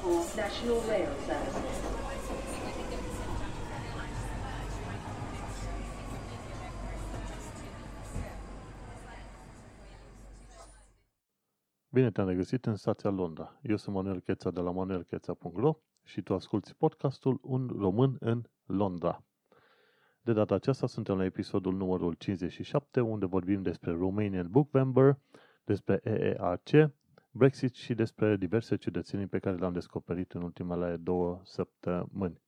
for National Rail Services. Bine te-am regăsit în stația Londra. Eu sunt Manuel Cheța de la manuelcheța.ro și tu asculti podcastul Un român în Londra. De data aceasta suntem la episodul numărul 57, unde vorbim despre Romanian Bookvember, despre EEAC, Brexit și despre diverse ciudățenii pe care le-am descoperit în ultimele două săptămâni.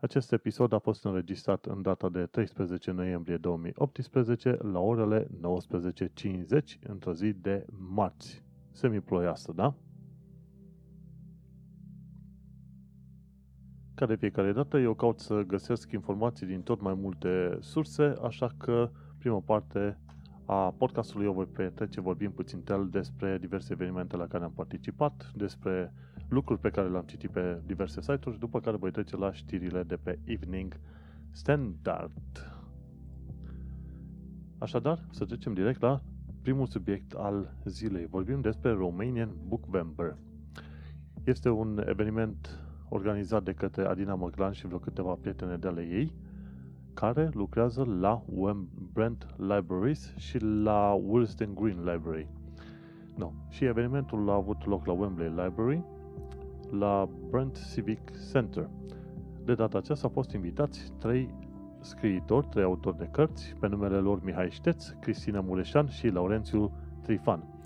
Acest episod a fost înregistrat în data de 13 noiembrie 2018 la orele 19.50, într-o zi de marți. Semiploioasă, da? Ca de fiecare dată, eu caut să găsesc informații din tot mai multe surse, așa că prima parte a podcastului eu voi petrece vorbim puțin tel despre diverse evenimente la care am participat, despre lucruri pe care le-am citit pe diverse site-uri, după care voi trece la știrile de pe Evening Standard. Așadar, să trecem direct la primul subiect al zilei. Vorbim despre Romanian Bookvember. Este un eveniment organizat de către Adina Măglan și vreo câteva prietene de ale ei, care lucrează la Brent Libraries și la Willesden Green Library. No. Și evenimentul a avut loc la Wembley Library, la Brent Civic Center. De data aceasta au fost invitați trei scriitori, trei autori de cărți, pe numele lor Mihai Șteț, Cristina Mureșan și Laurențiu Trifan.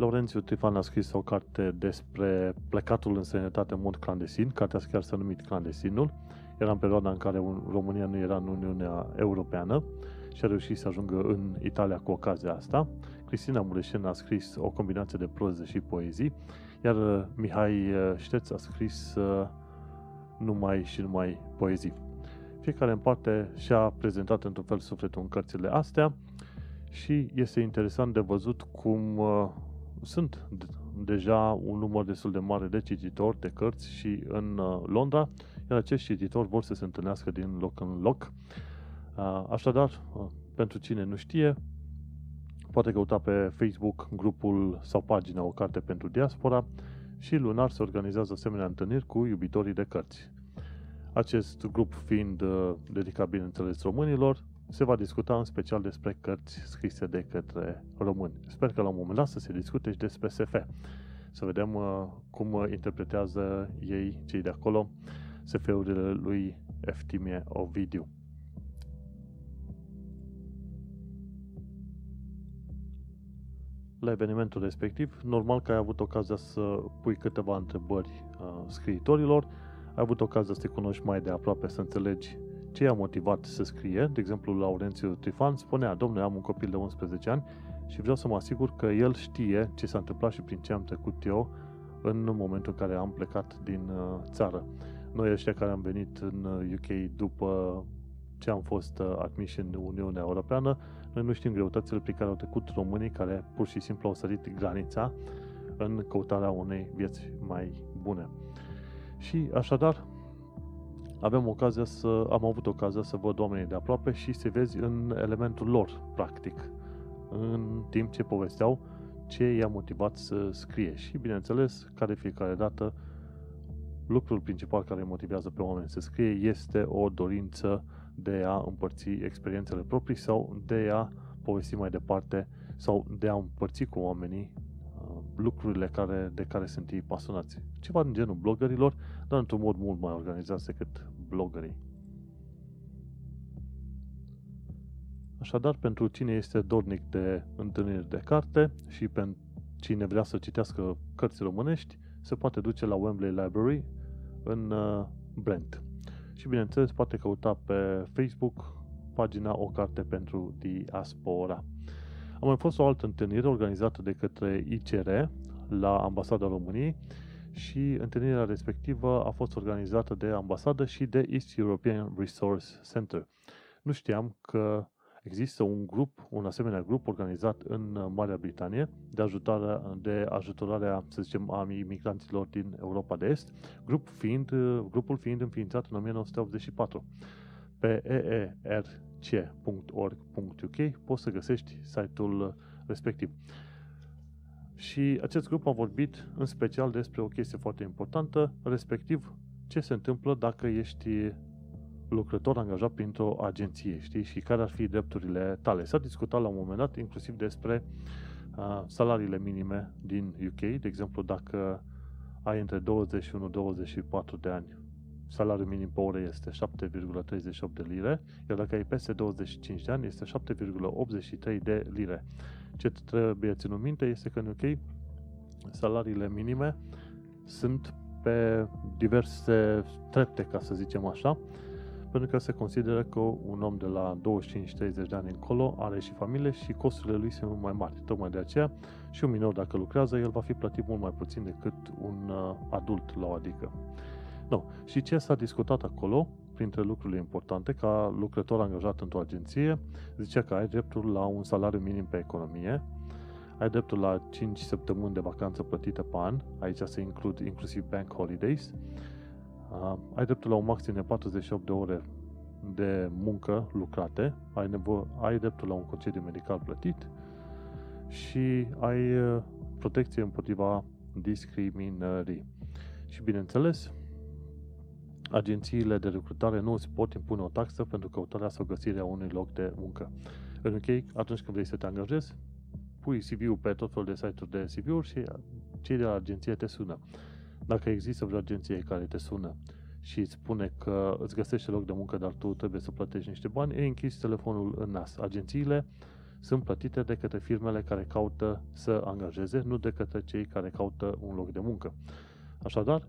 Laurențiu Trifan a scris o carte despre plecatul în sănătate în mod clandestin, cartea chiar s-a numit Clandestinul. Era în perioada în care România nu era în Uniunea Europeană și a reușit să ajungă în Italia cu ocazia asta. Cristina Mureșen a scris o combinație de proză și poezii, iar uh, Mihai uh, Șteț a scris uh, numai și numai poezii. Fiecare în parte și-a prezentat într-un fel sufletul în cărțile astea și este interesant de văzut cum uh, sunt deja un număr destul de mare de cititori de cărți și în uh, Londra, iar acești cititori vor să se întâlnească din loc în loc. Uh, așadar, uh, pentru cine nu știe, poate căuta pe Facebook grupul sau pagina O Carte pentru Diaspora și lunar se organizează asemenea întâlniri cu iubitorii de cărți. Acest grup fiind uh, dedicat, bineînțeles, românilor, se va discuta în special despre cărți scrise de către români. Sper că la un moment dat să se discute și despre SF. Să vedem uh, cum uh, interpretează ei, cei de acolo, SF-urile lui Eftimie Ovidiu. La evenimentul respectiv, normal că ai avut ocazia să pui câteva întrebări uh, scriitorilor, ai avut ocazia să te cunoști mai de aproape, să înțelegi ce i-a motivat să scrie. De exemplu, Laurențiu Trifan spunea, domnule, am un copil de 11 ani și vreau să mă asigur că el știe ce s-a întâmplat și prin ce am trecut eu în momentul în care am plecat din uh, țară. Noi ăștia care am venit în UK uh, după ce am fost uh, admiși în Uniunea Europeană, noi nu știm greutățile prin care au trecut românii care pur și simplu au sărit granița în căutarea unei vieți mai bune. Și așadar, avem ocazia să, am avut ocazia să văd oamenii de aproape și să vezi în elementul lor, practic, în timp ce povesteau ce i-a motivat să scrie. Și, bineînțeles, ca de fiecare dată, lucrul principal care motivează pe oameni să scrie este o dorință de a împărți experiențele proprii sau de a povesti mai departe sau de a împărți cu oamenii lucrurile care, de care sunt ei pasionați. Ceva din genul bloggerilor, dar într-un mod mult mai organizat decât bloggerii. Așadar, pentru cine este dornic de întâlniri de carte și pentru cine vrea să citească cărți românești, se poate duce la Wembley Library în uh, Brent. Și bineînțeles, poate căuta pe Facebook pagina O Carte pentru Diaspora. A mai fost o altă întâlnire organizată de către ICR la Ambasada României și întâlnirea respectivă a fost organizată de ambasadă și de East European Resource Center. Nu știam că există un grup, un asemenea grup organizat în Marea Britanie de, ajutare, de ajutorarea, să zicem, a imigranților din Europa de Est, grup fiind, grupul fiind înființat în 1984. Pe EER c.org.uk poți să găsești site-ul respectiv. Și acest grup a vorbit în special despre o chestie foarte importantă, respectiv ce se întâmplă dacă ești lucrător angajat printr-o agenție, știi, și care ar fi drepturile tale. S-a discutat la un moment dat inclusiv despre uh, salariile minime din UK, de exemplu, dacă ai între 21-24 de ani, salariul minim pe oră este 7,38 de lire, iar dacă ai peste 25 de ani, este 7,83 de lire. Ce trebuie ținut minte este că în UK salariile minime sunt pe diverse trepte, ca să zicem așa, pentru că se consideră că un om de la 25-30 de ani încolo are și familie și costurile lui sunt mult mai mari. Tocmai de aceea și un minor dacă lucrează, el va fi plătit mult mai puțin decât un uh, adult la o adică. No. Și ce s-a discutat acolo, printre lucrurile importante, ca lucrător angajat într-o agenție, zicea că ai dreptul la un salariu minim pe economie, ai dreptul la 5 săptămâni de vacanță plătită pe an, aici se includ inclusiv bank holidays, uh, ai dreptul la un maxim de 48 de ore de muncă lucrate, ai, nevo- ai dreptul la un concediu medical plătit și ai uh, protecție împotriva discriminării. Și bineînțeles, agențiile de recrutare nu îți pot impune o taxă pentru căutarea sau găsirea unui loc de muncă. În UK, atunci când vrei să te angajezi, pui CV-ul pe tot felul de site-uri de CV-uri și cei de la agenție te sună. Dacă există vreo agenție care te sună și îți spune că îți găsește loc de muncă, dar tu trebuie să plătești niște bani, e închis telefonul în nas. Agențiile sunt plătite de către firmele care caută să angajeze, nu de către cei care caută un loc de muncă. Așadar,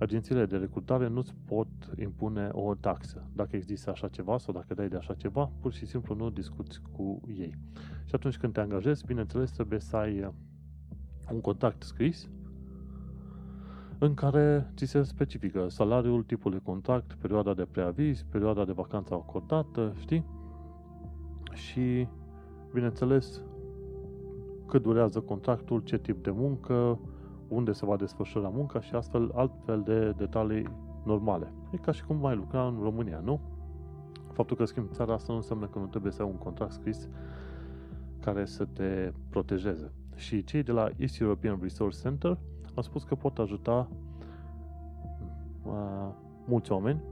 agențiile de recrutare nu-ți pot impune o taxă. Dacă există așa ceva sau dacă dai de așa ceva, pur și simplu nu discuți cu ei. Și atunci când te angajezi, bineînțeles, trebuie să ai uh, un contact scris în care ți se specifică salariul, tipul de contract, perioada de preaviz, perioada de vacanță acordată, știi? Și, bineînțeles, cât durează contractul, ce tip de muncă, unde se va desfășura munca și astfel altfel de detalii normale. E ca și cum mai lucra în România, nu? Faptul că schimbi țara asta nu înseamnă că nu trebuie să ai un contract scris care să te protejeze. Și cei de la East European Resource Center au spus că pot ajuta uh, mulți oameni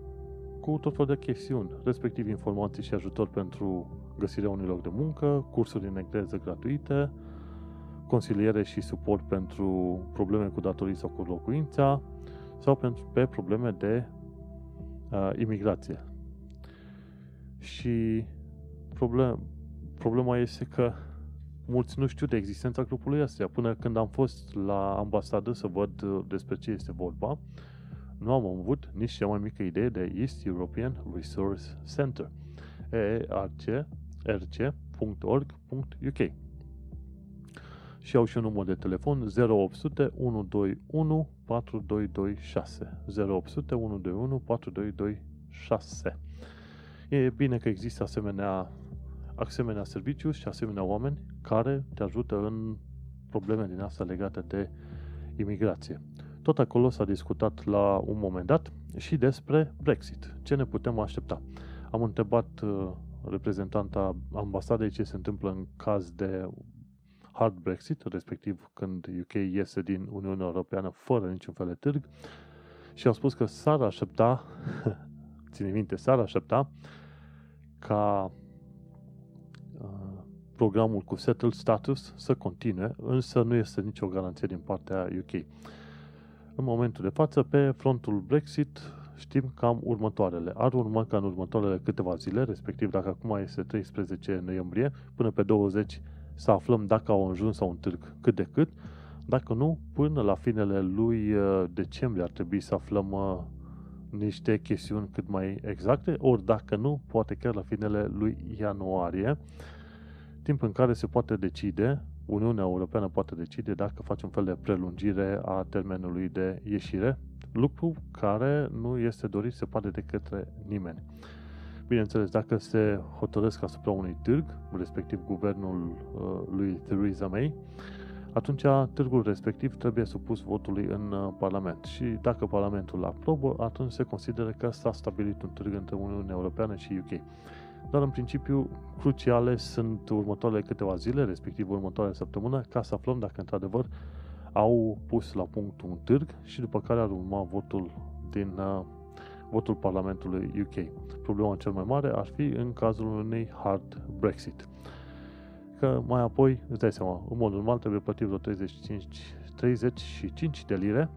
cu tot felul de chestiuni, respectiv informații și ajutor pentru găsirea unui loc de muncă, cursuri în engleză gratuite, consiliere și suport pentru probleme cu datorii sau cu locuința sau pentru, pe probleme de uh, imigrație. Și problem, problema este că mulți nu știu de existența grupului ăsta. Până când am fost la ambasadă să văd uh, despre ce este vorba, nu am avut nici cea mai mică idee de East European Resource Center, earc.org.uk și au și un număr de telefon 0800 121 4226 0800 121 4226 E bine că există asemenea, asemenea serviciu și asemenea oameni care te ajută în probleme din asta legate de imigrație. Tot acolo s-a discutat la un moment dat și despre Brexit. Ce ne putem aștepta? Am întrebat uh, reprezentanta ambasadei ce se întâmplă în caz de hard Brexit, respectiv când UK iese din Uniunea Europeană fără niciun fel de târg și au spus că s-ar aștepta, ține minte, s-ar aștepta ca uh, programul cu settled status să continue, însă nu este nicio garanție din partea UK. În momentul de față, pe frontul Brexit, știm cam următoarele. Ar urma ca în următoarele câteva zile, respectiv dacă acum este 13 noiembrie, până pe 20 să aflăm dacă au ajuns sau un târg cât de cât. Dacă nu, până la finele lui uh, decembrie ar trebui să aflăm uh, niște chestiuni cât mai exacte, ori dacă nu, poate chiar la finele lui ianuarie, timp în care se poate decide, Uniunea Europeană poate decide dacă face un fel de prelungire a termenului de ieșire, lucru care nu este dorit se poate de către nimeni. Bineînțeles, dacă se hotărăsc asupra unui târg, respectiv guvernul uh, lui Theresa May, atunci târgul respectiv trebuie supus votului în uh, Parlament. Și dacă Parlamentul aprobă, atunci se consideră că s-a stabilit un târg între Uniunea Europeană și UK. dar în principiu cruciale sunt următoarele câteva zile, respectiv următoarea săptămână, ca să aflăm dacă într-adevăr au pus la punct un târg și după care ar urma votul din uh, votul Parlamentului UK. Problema cel mai mare ar fi în cazul unui hard Brexit. Că mai apoi, îți dai seama, în mod normal trebuie plătit vreo 35, 35 de lire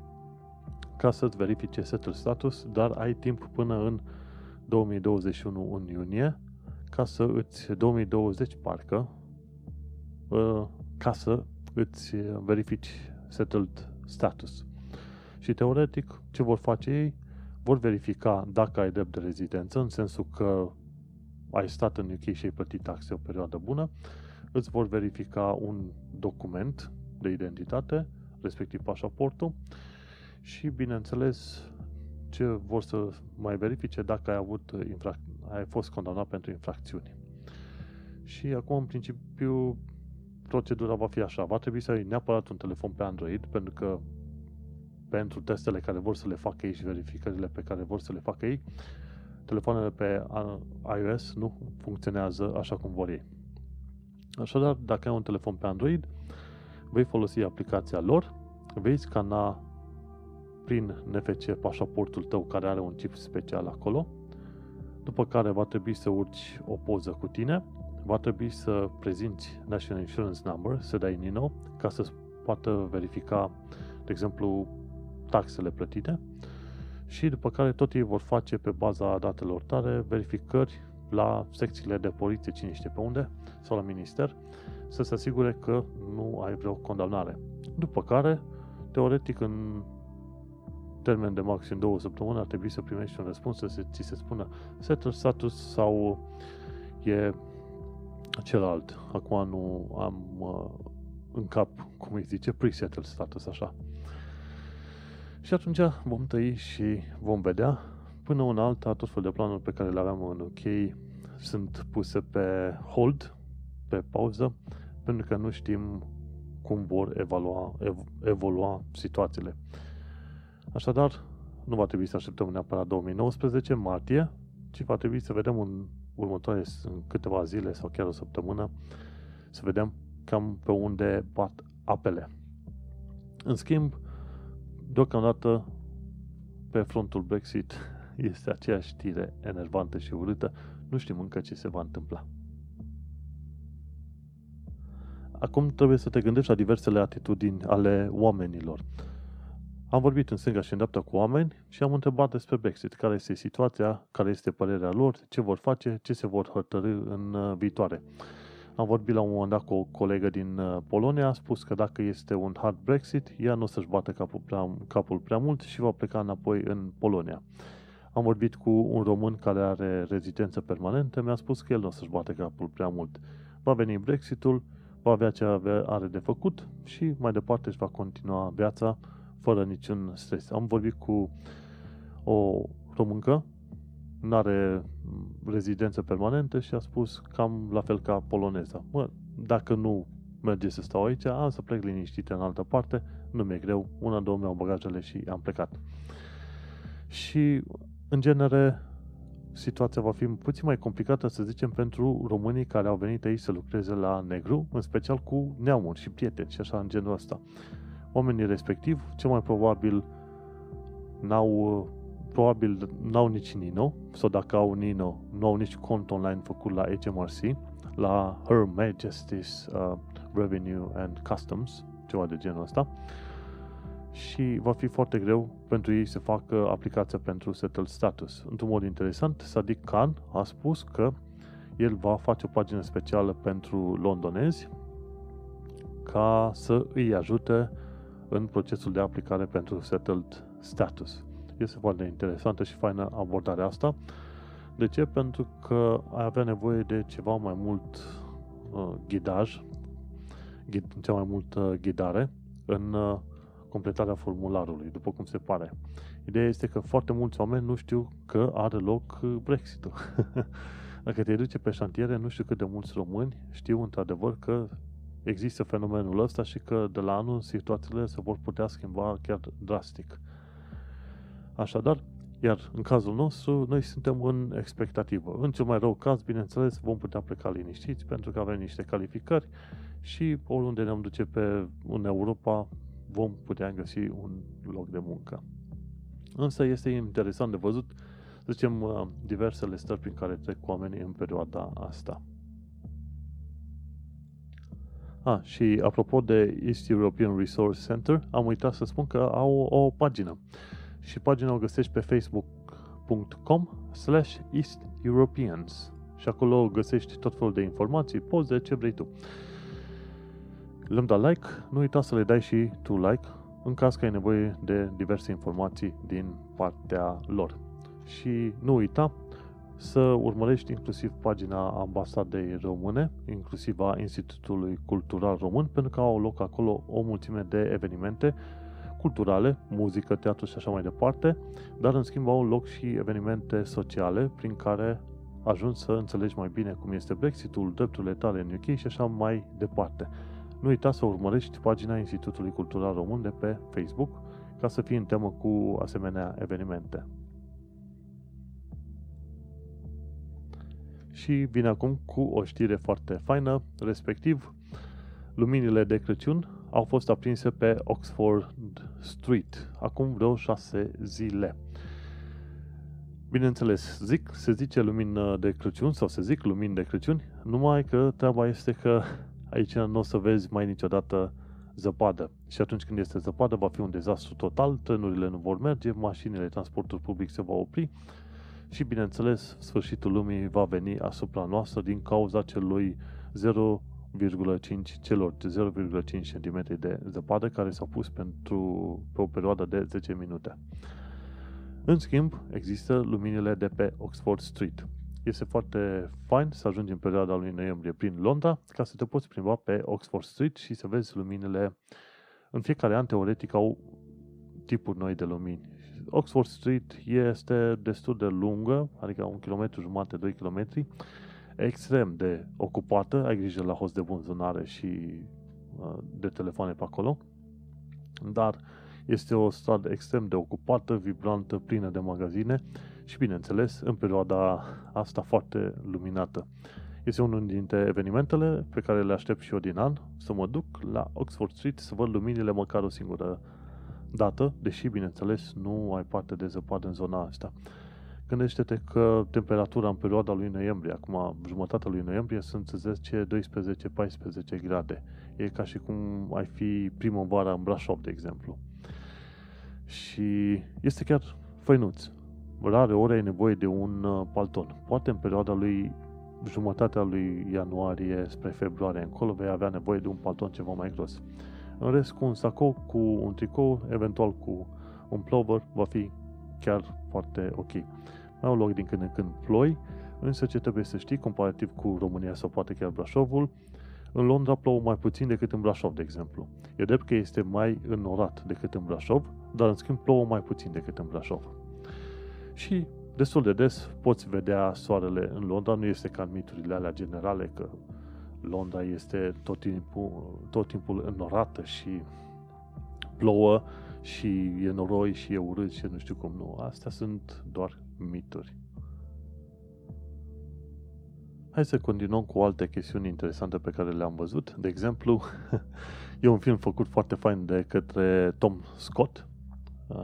ca să-ți verifice setul status, dar ai timp până în 2021 în iunie ca să îți 2020 parcă uh, ca să îți verifici settled status. Și teoretic, ce vor face ei? Vor verifica dacă ai drept de rezidență, în sensul că ai stat în UK și ai plătit taxe o perioadă bună, îți vor verifica un document de identitate, respectiv pașaportul, și, bineînțeles, ce vor să mai verifice dacă ai avut infrac- ai fost condamnat pentru infracțiuni. Și acum, în principiu, procedura va fi așa. Va trebui să ai neapărat un telefon pe Android, pentru că pentru testele care vor să le facă ei și verificările pe care vor să le facă ei, telefoanele pe iOS nu funcționează așa cum vor ei. Așadar, dacă ai un telefon pe Android, vei folosi aplicația lor, vei scana prin NFC pașaportul tău care are un chip special acolo, după care va trebui să urci o poză cu tine, va trebui să prezinți National Insurance Number, să dai NINO, ca să poată verifica, de exemplu, taxele plătite și după care tot ei vor face pe baza datelor tale verificări la secțiile de poliție, cine știe pe unde, sau la minister, să se asigure că nu ai vreo condamnare. După care, teoretic, în termen de maxim două săptămâni ar trebui să primești un răspuns să se, ți se spună settled status sau e celălalt. Acum nu am uh, în cap, cum îi zice, pre-settled status, așa. Și atunci vom tăi și vom vedea. Până una alta, tot fel de planuri pe care le aveam în UK sunt puse pe hold, pe pauză, pentru că nu știm cum vor evalua, ev- evolua situațiile. Așadar, nu va trebui să așteptăm neapărat 2019, martie, ci va trebui să vedem în următoare în câteva zile sau chiar o săptămână, să vedem cam pe unde bat apele. În schimb, deocamdată, pe frontul Brexit este aceeași știre enervantă și urâtă. Nu știm încă ce se va întâmpla. Acum trebuie să te gândești la diversele atitudini ale oamenilor. Am vorbit în stânga și în dreapta cu oameni și am întrebat despre Brexit, care este situația, care este părerea lor, ce vor face, ce se vor hotărâ în uh, viitoare. Am vorbit la un moment dat cu o colegă din uh, Polonia, a spus că dacă este un hard Brexit, ea nu o să-și bată capul prea, capul prea mult și va pleca înapoi în Polonia. Am vorbit cu un român care are rezidență permanentă, mi-a spus că el nu o să-și bate capul prea mult. Va veni Brexitul, va avea ce are de făcut și mai departe își va continua viața fără niciun stres. Am vorbit cu o româncă, nu are rezidență permanentă și a spus cam la fel ca poloneza. Mă, dacă nu merge să stau aici, am să plec liniștit în altă parte, nu mi-e greu, una, două mi-au bagajele și am plecat. Și, în genere, situația va fi puțin mai complicată, să zicem, pentru românii care au venit aici să lucreze la negru, în special cu neamuri și prieteni și așa în genul ăsta oamenii respectiv, cel mai probabil n-au probabil n-au nici Nino, sau dacă au Nino, nu au nici cont online făcut la HMRC, la Her Majesty's uh, Revenue and Customs, ceva de genul ăsta, și va fi foarte greu pentru ei să facă aplicația pentru Settled Status. Într-un mod interesant, Sadiq Khan a spus că el va face o pagină specială pentru londonezi ca să îi ajute în procesul de aplicare pentru settled status. Este foarte interesantă și faină abordarea asta. De ce? Pentru că ai avea nevoie de ceva mai mult uh, ghidaj, ghid, cea mai mult uh, ghidare în uh, completarea formularului, după cum se pare. Ideea este că foarte mulți oameni nu știu că are loc uh, Brexit-ul. Dacă te duce pe șantiere, nu știu cât de mulți români știu într-adevăr că există fenomenul ăsta și că de la anul situațiile se vor putea schimba chiar drastic. Așadar, Iar în cazul nostru, noi suntem în expectativă. În cel mai rău caz, bineînțeles, vom putea pleca liniștiți pentru că avem niște calificări și oriunde ne-am duce pe, în Europa, vom putea găsi un loc de muncă. Însă este interesant de văzut, să zicem, uh, diversele stări prin care trec oamenii în perioada asta. Ah, și apropo de East European Resource Center, am uitat să spun că au o pagină. Și pagina o găsești pe facebook.com slash East Europeans. Și acolo găsești tot felul de informații, poze, ce vrei tu. Le-am dat like, nu uita să le dai și tu like în caz că ai nevoie de diverse informații din partea lor. Și nu uita să urmărești inclusiv pagina Ambasadei Române, inclusiv a Institutului Cultural Român, pentru că au loc acolo o mulțime de evenimente culturale, muzică, teatru și așa mai departe, dar în schimb au loc și evenimente sociale prin care ajungi să înțelegi mai bine cum este Brexitul, drepturile tale în UK și așa mai departe. Nu uita să urmărești pagina Institutului Cultural Român de pe Facebook ca să fii în temă cu asemenea evenimente. Și vine acum cu o știre foarte faină, respectiv luminile de Crăciun au fost aprinse pe Oxford Street acum vreo șase zile. Bineînțeles, zic, se zice lumină de Crăciun sau se zic lumini de Crăciun, numai că treaba este că aici nu o să vezi mai niciodată zăpadă. Și atunci când este zăpadă va fi un dezastru total, trenurile nu vor merge, mașinile, transportul public se va opri și, bineînțeles, sfârșitul lumii va veni asupra noastră din cauza celui 0,5 celor 0,5 cm de zăpadă care s-au pus pentru, pe o perioadă de 10 minute. În schimb, există luminile de pe Oxford Street. Este foarte fain să ajungi în perioada lui noiembrie prin Londra ca să te poți plimba pe Oxford Street și să vezi luminile. În fiecare an, teoretic, au tipuri noi de lumini. Oxford Street este destul de lungă, adică un kilometru jumate, 2 kilometri, extrem de ocupată, ai grijă la host de vânzănare și uh, de telefoane pe acolo, dar este o stradă extrem de ocupată, vibrantă, plină de magazine și, bineînțeles, în perioada asta foarte luminată. Este unul dintre evenimentele pe care le aștept și eu din an, să mă duc la Oxford Street să văd luminile măcar o singură dată, deși, bineînțeles, nu ai parte de zăpadă în zona asta. Gândește-te că temperatura în perioada lui noiembrie, acum jumătatea lui noiembrie, sunt 10, 12, 14 grade. E ca și cum ai fi primăvara în Brașov, de exemplu. Și este chiar făinuț. Rare ori ai nevoie de un uh, palton. Poate în perioada lui jumătatea lui ianuarie spre februarie încolo vei avea nevoie de un palton ceva mai gros. În rest, cu un sacou, cu un tricou, eventual cu un plover, va fi chiar foarte ok. Mai au loc din când în când ploi, însă ce trebuie să știi, comparativ cu România sau poate chiar Brașovul, în Londra plouă mai puțin decât în Brașov, de exemplu. E drept că este mai înorat decât în Brașov, dar în schimb plouă mai puțin decât în Brașov. Și destul de des poți vedea soarele în Londra, nu este ca în miturile alea generale că Londra este tot timpul, tot timpul înnorată și plouă și e noroi și e urât și nu știu cum nu. Astea sunt doar mituri. Hai să continuăm cu alte chestiuni interesante pe care le-am văzut. De exemplu, e un film făcut foarte fain de către Tom Scott.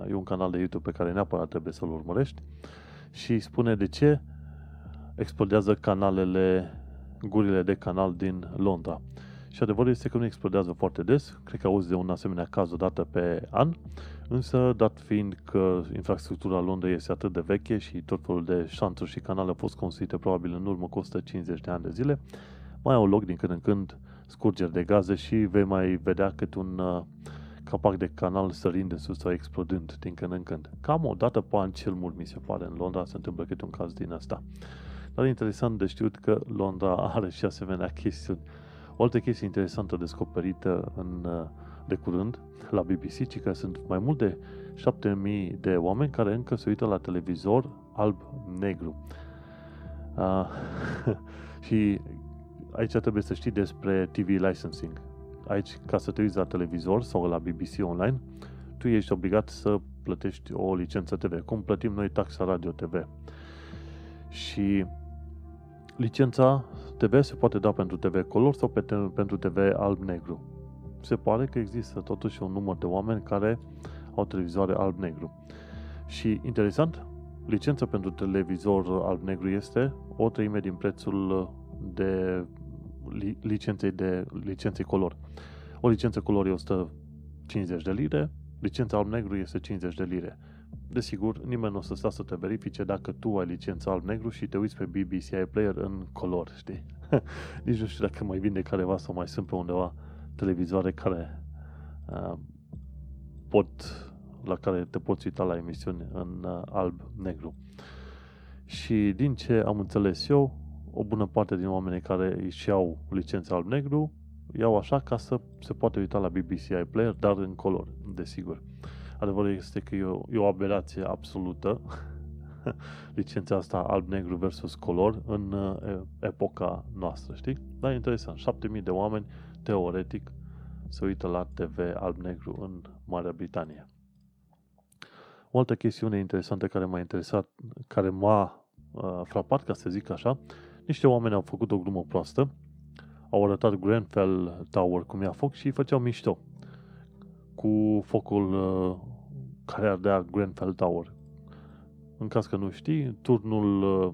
E un canal de YouTube pe care neapărat trebuie să-l urmărești. Și spune de ce explodează canalele, gurile de canal din Londra. Și adevărul este că nu explodează foarte des. Cred că auzi de un asemenea caz odată pe an. Însă, dat fiind că infrastructura Londrei este atât de veche și tot felul de șanturi și canale au fost construite probabil în urmă cu 150 de ani de zile, mai au loc din când în când scurgeri de gaze și vei mai vedea cât un uh, capac de canal sărind de sus sau explodând din când în când. Cam o dată pe an cel mult mi se pare în Londra se întâmplă câte un caz din asta. Dar e interesant de știut că Londra are și asemenea chestiuni. O altă chestie interesantă descoperită în uh, de curând la BBC, ci că sunt mai mult de 7000 de oameni care încă se uită la televizor alb-negru. Uh, și aici trebuie să știi despre TV licensing. Aici, ca să te uiți la televizor sau la BBC online, tu ești obligat să plătești o licență TV, cum plătim noi taxa Radio TV. Și licența TV se poate da pentru TV color sau pentru TV alb-negru. Se pare că există totuși un număr de oameni care au televizoare alb-negru. Și interesant, licența pentru televizor alb-negru este o treime din prețul de licenței de licenței color. O licență color e 150 de lire, licența alb-negru este 50 de lire. Desigur, nimeni nu o să stea să te verifice dacă tu ai licența alb-negru și te uiți pe BBC iPlayer în color, știi? Nici nu știu dacă mai vinde careva sau mai sunt pe undeva televizoare care uh, pot, la care te poți uita la emisiuni în uh, alb-negru. Și din ce am înțeles eu, o bună parte din oamenii care își iau licența alb-negru iau așa ca să se poate uita la BBC iPlayer, dar în color, desigur. Adevărul este că e o, e o aberație absolută licența asta alb-negru versus color în uh, epoca noastră, știi? Dar e interesant, 7000 de oameni, teoretic, se uită la TV alb-negru în Marea Britanie. O altă chestiune interesantă care m-a interesat, care m-a uh, frapat, ca să zic așa, niște oameni au făcut o glumă proastă, au arătat Grenfell Tower cum ia foc și făceau mișto cu focul uh, care ardea Grenfell Tower. În caz că nu știi, turnul uh,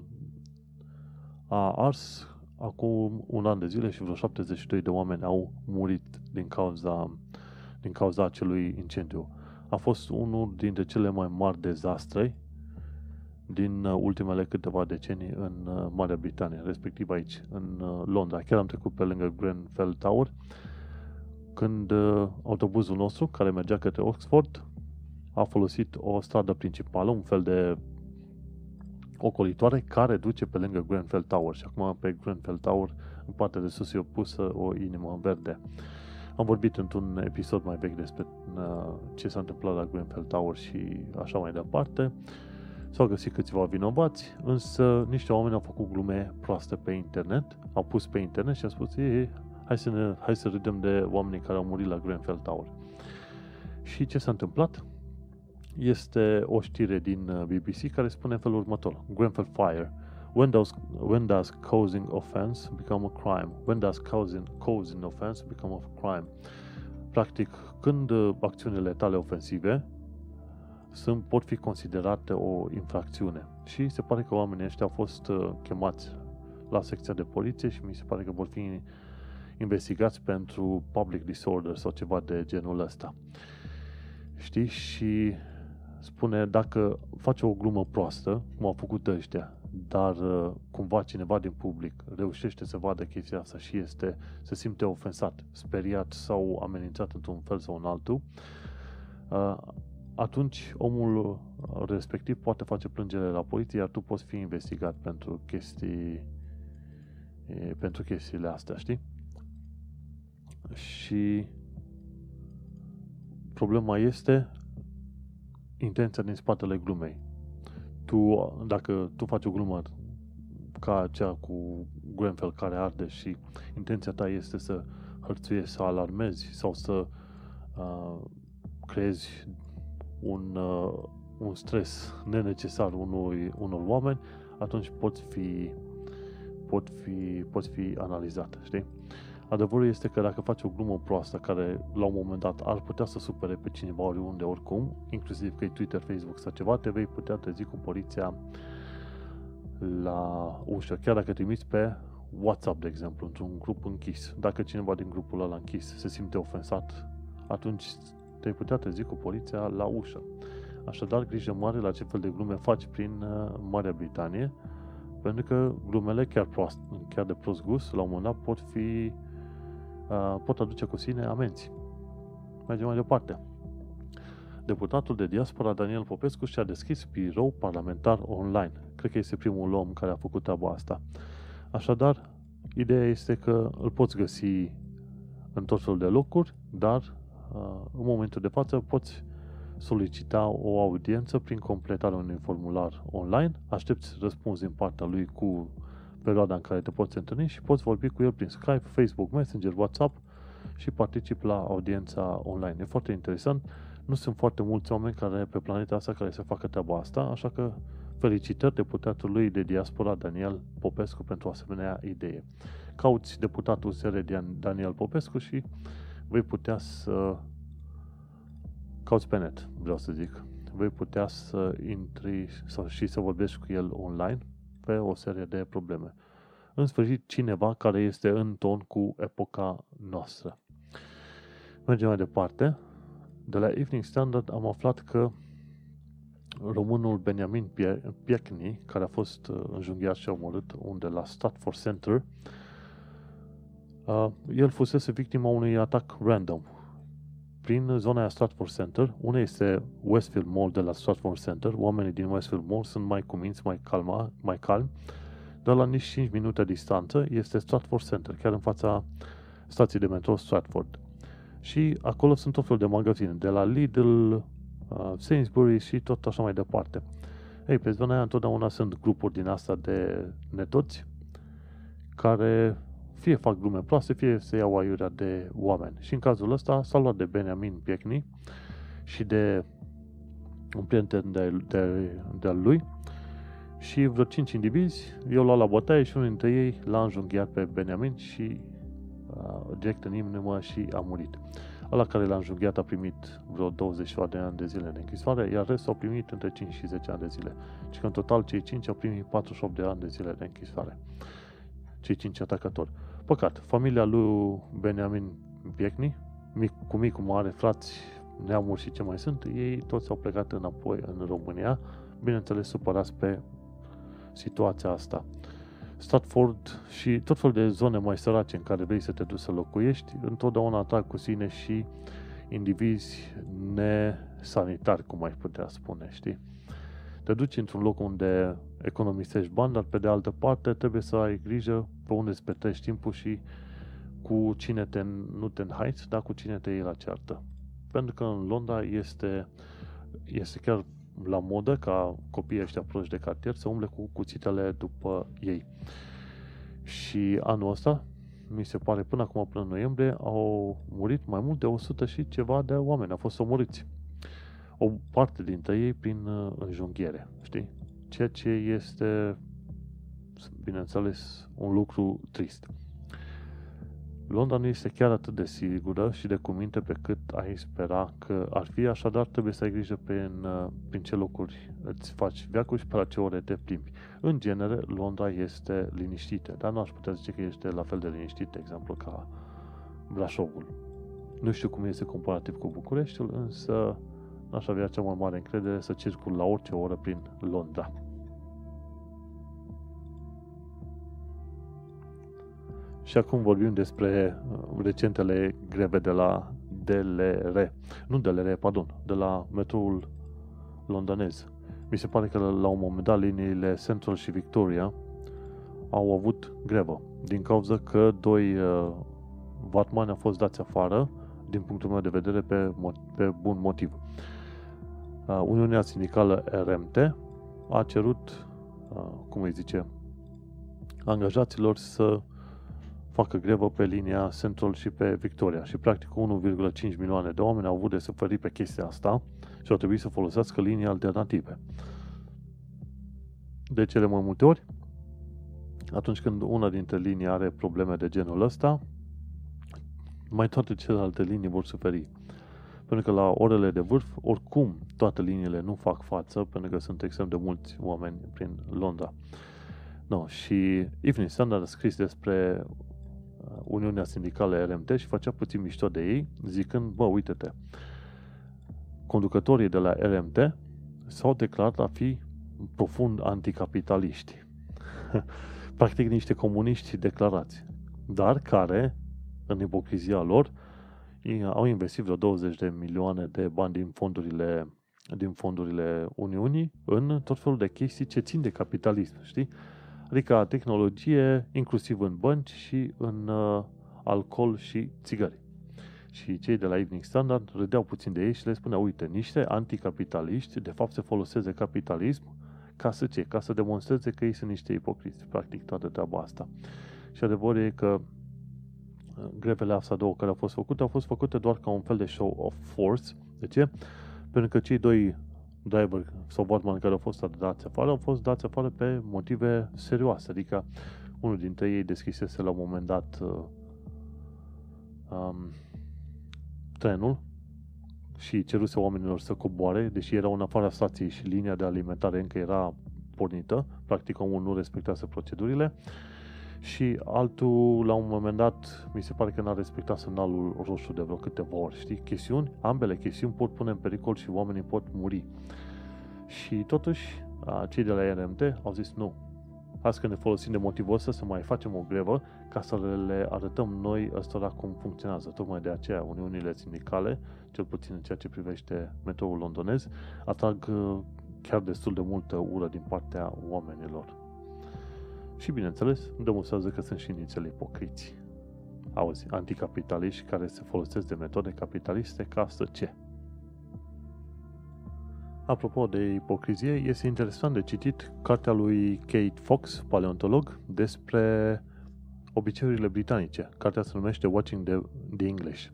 a ars acum un an de zile și vreo 72 de oameni au murit din cauza, din cauza acelui incendiu. A fost unul dintre cele mai mari dezastre din uh, ultimele câteva decenii în uh, Marea Britanie, respectiv aici, în uh, Londra. Chiar am trecut pe lângă Grenfell Tower când autobuzul nostru, care mergea către Oxford, a folosit o stradă principală, un fel de ocolitoare care duce pe lângă Grenfell Tower și acum pe Grenfell Tower în partea de sus e pusă o inimă verde. Am vorbit într-un episod mai vechi despre ce s-a întâmplat la Grenfell Tower și așa mai departe. S-au găsit câțiva vinovați, însă niște oameni au făcut glume proaste pe internet, au pus pe internet și au spus, ei, hai să, ne, hai să râdem de oamenii care au murit la Grenfell Tower. Și ce s-a întâmplat? Este o știre din uh, BBC care spune în felul următor. Grenfell Fire. When does, when does causing offense become a crime? When does causing, causing offense become a crime? Practic, când uh, acțiunile tale ofensive sunt, pot fi considerate o infracțiune. Și se pare că oamenii ăștia au fost uh, chemați la secția de poliție și mi se pare că vor fi investigați pentru public disorder sau ceva de genul ăsta. Știi? Și spune dacă face o glumă proastă, cum au făcut ăștia, dar uh, cumva cineva din public reușește să vadă chestia asta și este, se simte ofensat, speriat sau amenințat într-un fel sau în altul, uh, atunci omul respectiv poate face plângere la poliție, iar tu poți fi investigat pentru chestii pentru chestiile astea, știi? Și problema este intenția din spatele glumei. Tu, dacă tu faci o glumă ca cea cu Grenfell care arde și intenția ta este să hărțuiești, să alarmezi sau să uh, creezi un, uh, un stres nenecesar unui, unor oameni, atunci poți fi, pot fi, poți fi analizat, știi? Adevărul este că dacă faci o glumă proastă care la un moment dat ar putea să supere pe cineva oriunde, oricum, inclusiv că e Twitter, Facebook sau ceva, te vei putea trezi cu poliția la ușă, chiar dacă trimiți pe WhatsApp, de exemplu, într-un grup închis. Dacă cineva din grupul ăla închis se simte ofensat, atunci te-ai putea trezi cu poliția la ușă. Așadar, grijă mare la ce fel de glume faci prin uh, Marea Britanie, pentru că glumele chiar, proast, chiar de prost gust, la un moment dat, pot fi uh, pot aduce cu sine amenzi. Mergem mai departe. Deputatul de diaspora Daniel Popescu și-a deschis birou parlamentar online. Cred că este primul om care a făcut treaba asta. Așadar, ideea este că îl poți găsi în tot felul de locuri, dar Uh, în momentul de față poți solicita o audiență prin completarea unui formular online, aștepți răspuns din partea lui cu perioada în care te poți întâlni și poți vorbi cu el prin Skype, Facebook, Messenger, WhatsApp și participi la audiența online. E foarte interesant. Nu sunt foarte mulți oameni care pe planeta asta care să facă treaba asta, așa că felicitări deputatului de diaspora Daniel Popescu pentru asemenea idee. Cauți deputatul USR Daniel Popescu și vei putea să cauți pe net, vreau să zic. Vei putea să intri sau și să vorbești cu el online pe o serie de probleme. În sfârșit, cineva care este în ton cu epoca noastră. Mergem mai departe. De la Evening Standard am aflat că românul Benjamin Piecni, care a fost uh, înjunghiat și omorât unde la Stratford Center, uh, el fusese victima unui atac random prin zona aia Stratford Center. Una este Westfield Mall de la Stratford Center. Oamenii din Westfield Mall sunt mai cuminți, mai, calma, mai calmi, dar la nici 5 minute distanță este Stratford Center, chiar în fața stației de metro Stratford. Și acolo sunt tot felul de magazine, de la Lidl, uh, Sainsbury și tot așa mai departe. Ei, pe zona aia întotdeauna sunt grupuri din asta de netoți care fie fac glume proaste, fie se iau aiurea de oameni. Și în cazul ăsta s-a luat de Benjamin Piecni și de un prieten de, de, de al lui și vreo cinci indivizi i-au luat la bătaie și unul dintre ei l-a înjunghiat pe Benjamin și uh, direct în inimă și a murit. Ăla care l-a înjunghiat a primit vreo 20 de ani de zile de închisoare, iar restul au primit între 5 și 10 ani de zile. Și că în total cei 5 au primit 48 de ani de zile de închisoare. Cei 5 atacatori. Păcat, familia lui Benjamin Piecni, mic, cu mic, cu mare, frați, neamuri și ce mai sunt, ei toți au plecat înapoi în România, bineînțeles supărați pe situația asta. Stratford și tot felul de zone mai sărace în care vrei să te duci să locuiești, întotdeauna atrag cu sine și indivizi nesanitari, cum ai putea spune, știi? Te duci într-un loc unde economisești bani, dar pe de altă parte trebuie să ai grijă pe unde îți petreci timpul și cu cine te, nu te înhaiți, dar cu cine te iei la ceartă. Pentru că în Londra este, este chiar la modă ca copiii ăștia proști de cartier să umble cu cuțitele după ei. Și anul ăsta, mi se pare, până acum, până în noiembrie, au murit mai mult de 100 și ceva de oameni. Au fost omoriți. O parte dintre ei prin uh, înjunghiere, știi? Ceea ce este, bineînțeles, un lucru trist. Londra nu este chiar atât de sigură și de cuminte pe cât ai spera că ar fi, așadar trebuie să ai grijă prin, uh, prin ce locuri îți faci viacul și pe la ce ore te plimbi. În genere, Londra este liniștită, dar nu aș putea zice că este la fel de liniștit, de exemplu, ca Brașovul. Nu știu cum este comparativ cu Bucureștiul, însă n-aș avea cea mai mare încredere să circul la orice oră prin Londra. Și acum vorbim despre uh, recentele greve de la DLR. Nu DLR, pardon, de la metroul londonez. Mi se pare că la un moment dat liniile Central și Victoria au avut grevă din cauza că doi uh, vatmani au fost dați afară din punctul meu de vedere pe, pe bun motiv. Uh, Uniunea Sindicală RMT a cerut, uh, cum îi zice, angajaților să facă grevă pe linia Central și pe Victoria. Și practic 1,5 milioane de oameni au avut de suferit pe chestia asta și au trebuit să folosească linii alternative. De cele mai multe ori, atunci când una dintre linii are probleme de genul ăsta, mai toate celelalte linii vor suferi. Pentru că la orele de vârf, oricum, toate liniile nu fac față, pentru că sunt extrem de mulți oameni prin Londra. No, și Evening Standard a scris despre Uniunea Sindicală RMT și făcea puțin mișto de ei, zicând, bă, uite-te, conducătorii de la RMT s-au declarat a fi profund anticapitaliști. Practic niște comuniști declarați, dar care, în ipocrizia lor, au investit vreo 20 de milioane de bani din fondurile, din fondurile Uniunii în tot felul de chestii ce țin de capitalism, știi? Adică tehnologie, inclusiv în bănci și în uh, alcool și țigări. Și cei de la Evening Standard râdeau puțin de ei și le spuneau, uite, niște anticapitaliști de fapt se folosesc de capitalism ca să ce? Ca să demonstreze că ei sunt niște ipocriți, practic toată treaba asta. Și adevărul e că grevele astea două care au fost făcute au fost făcute doar ca un fel de show of force. De ce? Pentru că cei doi driver sau botman care au fost dați afară au fost dați afară pe motive serioase. Adică unul dintre ei deschisese la un moment dat uh, um, trenul și ceruse oamenilor să coboare, deși era în afara stației și linia de alimentare încă era pornită, practic omul nu respectase procedurile și altul, la un moment dat, mi se pare că n-a respectat semnalul roșu de vreo câteva ori, știi? Chestiuni, ambele chestiuni pot pune în pericol și oamenii pot muri. Și totuși, cei de la RMT au zis nu, Azi când ne folosim de motivul ăsta să mai facem o grevă ca să le arătăm noi ăstora cum funcționează. Tocmai de aceea uniunile sindicale, cel puțin în ceea ce privește metroul londonez, atrag uh, chiar destul de multă ură din partea oamenilor. Și bineînțeles, demonstrează că sunt și nițele ipocriți. Auzi, anticapitaliști care se folosesc de metode capitaliste ca să ce? Apropo de ipocrizie, este interesant de citit cartea lui Kate Fox, paleontolog, despre obiceiurile britanice. Cartea se numește Watching the, the English.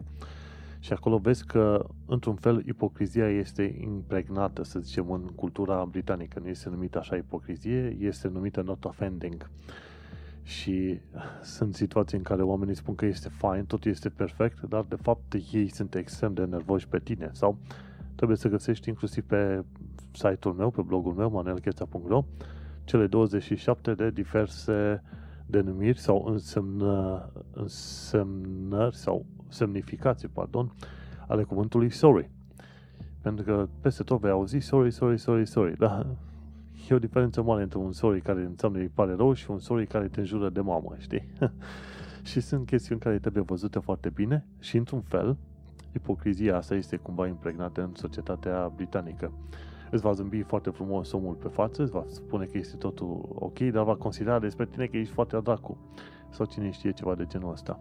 Și acolo vezi că, într-un fel, ipocrizia este impregnată, să zicem, în cultura britanică. Nu este numită așa ipocrizie, este numită not offending. Și sunt situații în care oamenii spun că este fine, tot este perfect, dar de fapt ei sunt extrem de nervoși pe tine sau trebuie să găsești inclusiv pe site-ul meu, pe blogul meu, manelcheța.ro, cele 27 de diverse denumiri sau însemnă, însemnări sau semnificații, pardon, ale cuvântului sorry. Pentru că peste tot vei auzi sorry, sorry, sorry, sorry. Da, e o diferență mare între un sorry care înseamnă îi pare rău și un sorry care te înjură de mamă, știi? și sunt chestiuni care trebuie văzute foarte bine și, într-un fel, Ipocrizia asta este cumva impregnată în societatea britanică. Îți va zâmbi foarte frumos omul pe față, îți va spune că este totul ok, dar va considera despre tine că ești foarte dracu. Sau cine știe ceva de genul ăsta.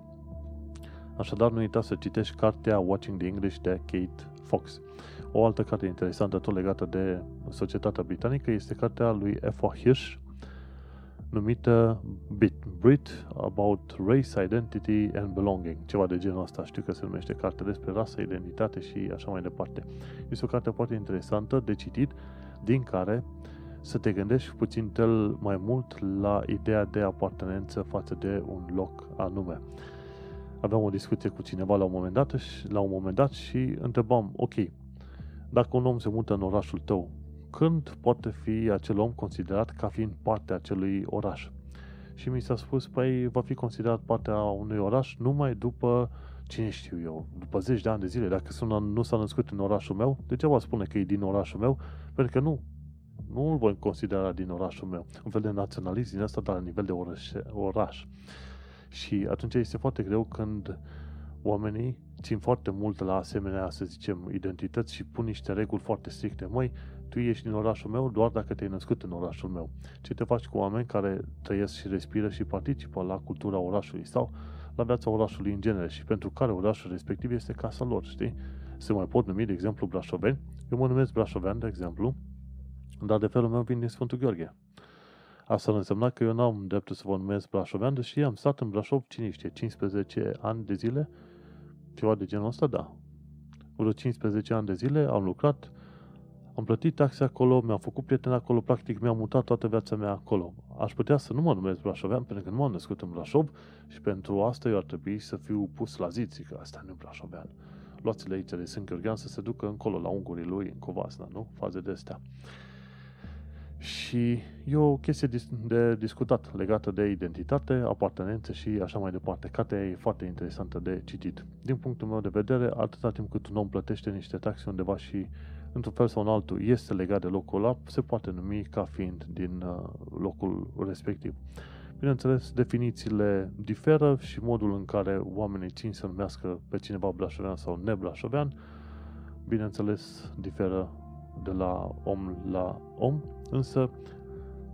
Așadar, nu uita să citești cartea Watching the English de Kate Fox. O altă carte interesantă, tot legată de societatea britanică, este cartea lui F.O. Hirsch, numită Bit, Brit About Race, Identity and Belonging, ceva de genul ăsta. Știu că se numește carte despre rasă, identitate și așa mai departe. Este o carte foarte interesantă de citit, din care să te gândești puțin tel mai mult la ideea de apartenență față de un loc anume. Aveam o discuție cu cineva la un moment dat și, la un moment dat și întrebam, ok, dacă un om se mută în orașul tău, când poate fi acel om considerat ca fiind parte a acelui oraș. Și mi s-a spus, păi va fi considerat parte a unui oraș numai după, cine știu eu, după zeci de ani de zile. Dacă sună, nu s-a născut în orașul meu, degeaba spune că e din orașul meu, pentru că nu, nu îl voi considera din orașul meu. Un fel de naționalism din asta, dar la nivel de oraș. oraș. Și atunci este foarte greu când oamenii țin foarte mult la asemenea, să zicem, identități și pun niște reguli foarte stricte. Măi, tu ești din orașul meu doar dacă te-ai născut în orașul meu. Ce te faci cu oameni care trăiesc și respiră și participă la cultura orașului sau la viața orașului în genere și pentru care orașul respectiv este casa lor, știi? Se mai pot numi, de exemplu, brașoveni. Eu mă numesc brașovean, de exemplu, dar de felul meu vin din Sfântul Gheorghe. Asta ar însemna că eu n-am dreptul să vă numesc brașovean, deși am stat în Brașov, cine știe, 15 ani de zile, ceva de genul ăsta, da. Vreo 15 ani de zile am lucrat, am plătit taxe acolo, mi-am făcut prieteni acolo, practic mi-am mutat toată viața mea acolo. Aș putea să nu mă numesc Brașovean pentru că nu m-am născut în Brașov și pentru asta eu ar trebui să fiu pus la zi, zic că asta nu e Brașovean. Luați-le aici de Sân Gheorghean să se ducă încolo la ungurii lui, în Covasna, nu? Faze de astea. Și e o chestie de discutat legată de identitate, apartenențe și așa mai departe. Cartea e foarte interesantă de citit. Din punctul meu de vedere, atâta timp cât un om plătește niște taxe undeva și într-un fel sau în altul, este legat de locul ăla, se poate numi ca fiind din uh, locul respectiv. Bineînțeles, definițiile diferă și modul în care oamenii țin să numească pe cineva brașovean sau neblașovean, bineînțeles, diferă de la om la om, însă,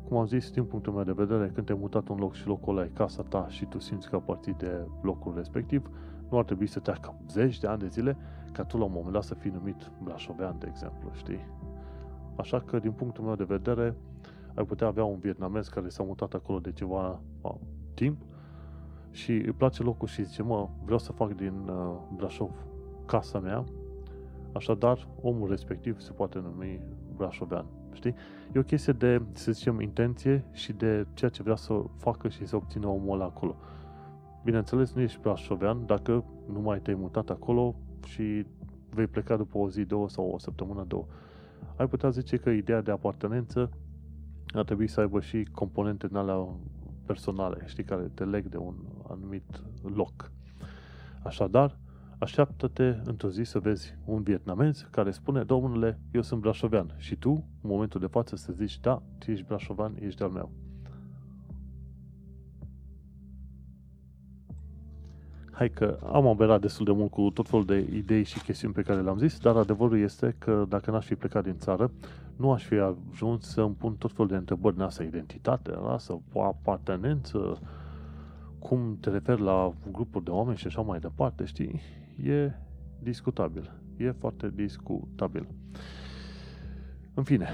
cum am zis, din punctul meu de vedere, când te-ai mutat un loc și locul ăla e casa ta și tu simți că aparții de locul respectiv, nu ar trebui să treacă zeci de ani de zile ca tu la un moment dat să fii numit Brașovean, de exemplu, știi? Așa că, din punctul meu de vedere, ai putea avea un vietnamez care s-a mutat acolo de ceva a, timp și îi place locul și zice, mă, vreau să fac din uh, Brașov casa mea, așadar omul respectiv se poate numi brașovean. Știi? E o chestie de, să zicem, intenție și de ceea ce vrea să facă și să obțină omul ăla acolo. Bineînțeles, nu ești brașovean dacă nu mai te-ai mutat acolo și vei pleca după o zi, două sau o săptămână, două. Ai putea zice că ideea de apartenență ar trebui să aibă și componente din alea personale, știi, care te leg de un anumit loc. Așadar, așteaptă-te într-o zi să vezi un vietnamez care spune, domnule, eu sunt brașovean și tu, în momentul de față, să zici, da, tu ești brașovean, ești al meu. hai că am aberat destul de mult cu tot felul de idei și chestiuni pe care le-am zis, dar adevărul este că dacă n-aș fi plecat din țară, nu aș fi ajuns să îmi pun tot felul de întrebări în asta, identitate, rasă, apartenență, cum te referi la grupuri de oameni și așa mai departe, știi? E discutabil. E foarte discutabil. În fine,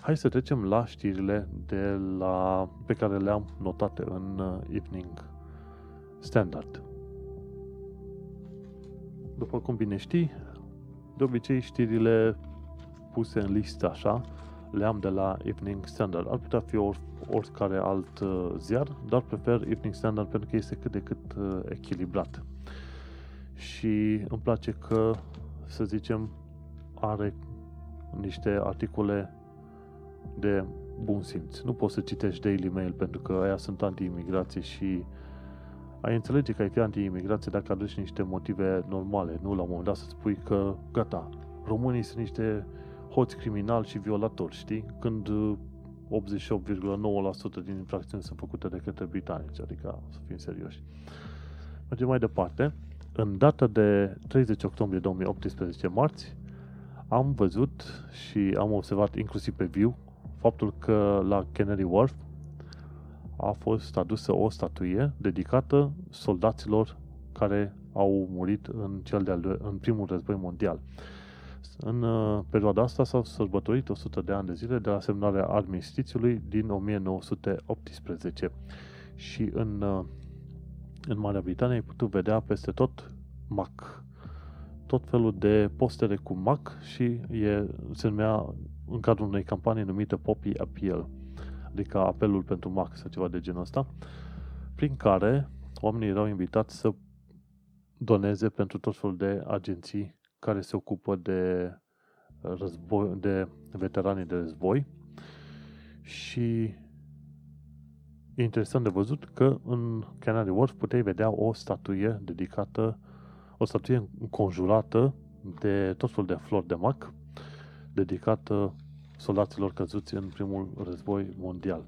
hai să trecem la știrile de la, pe care le-am notate în uh, Evening Standard. După cum bine știi, de obicei știrile puse în listă așa, le am de la Evening Standard. Ar putea fi or, oricare alt uh, ziar, dar prefer Evening Standard pentru că este cât de cât uh, echilibrat. Și îmi place că, să zicem, are niște articole de bun simț. Nu poți să citești Daily Mail pentru că aia sunt anti-imigrație și ai înțelege că ai fi anti-imigrație dacă aduci niște motive normale, nu la un moment dat să spui că gata, românii sunt niște hoți criminali și violatori, știi? Când 88,9% din infracțiuni sunt făcute de către britanici, adică să fim serioși. Mergem mai departe. În data de 30 octombrie 2018, marți, am văzut și am observat inclusiv pe viu faptul că la Canary Wharf a fost adusă o statuie dedicată soldaților care au murit în, cel de în primul război mondial. În uh, perioada asta s-au sărbătorit 100 de ani de zile de la semnarea armistițiului din 1918 și în, uh, în Marea Britanie ai putut vedea peste tot MAC. Tot felul de postere cu MAC și e, se numea în cadrul unei campanii numite Poppy Appeal adică apelul pentru MAC sau ceva de genul ăsta, prin care oamenii erau invitați să doneze pentru tot felul de agenții care se ocupă de război, de veteranii de război și e interesant de văzut că în Canary Wharf puteai vedea o statuie dedicată, o statuie înconjurată de tot felul de flori de mac, dedicată soldaților căzuți în primul război mondial.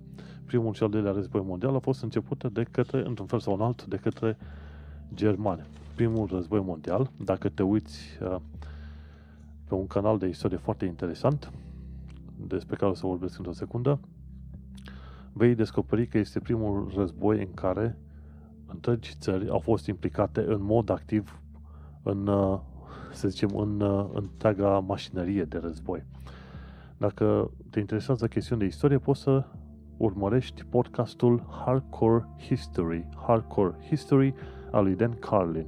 Primul și al doilea război mondial a fost începută de către, într-un fel sau un alt, de către germani. Primul război mondial, dacă te uiți uh, pe un canal de istorie foarte interesant, despre care o să vorbesc într-o secundă, vei descoperi că este primul război în care întregi țări au fost implicate în mod activ în, uh, să zicem, în uh, întreaga mașinărie de război. Dacă te interesează chestiuni de istorie, poți să urmărești podcastul Hardcore History, Hardcore History al lui Dan Carlin.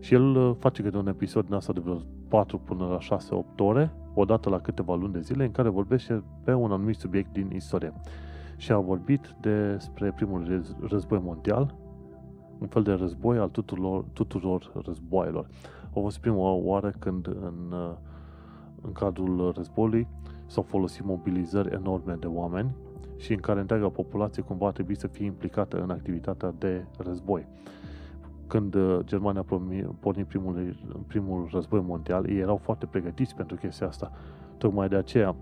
Și el uh, face câte un episod din asta de vreo 4 până la 6-8 ore, odată la câteva luni de zile, în care vorbește pe un anumit subiect din istorie. Și a vorbit despre primul război mondial, un fel de război al tuturor, tuturor războaielor. A fost prima oară când în, uh, în cadrul războiului s-au folosit mobilizări enorme de oameni și în care întreaga populație cumva a trebuit să fie implicată în activitatea de război. Când uh, Germania a pornit primul, primul război mondial, ei erau foarte pregătiți pentru chestia asta. Tocmai de aceea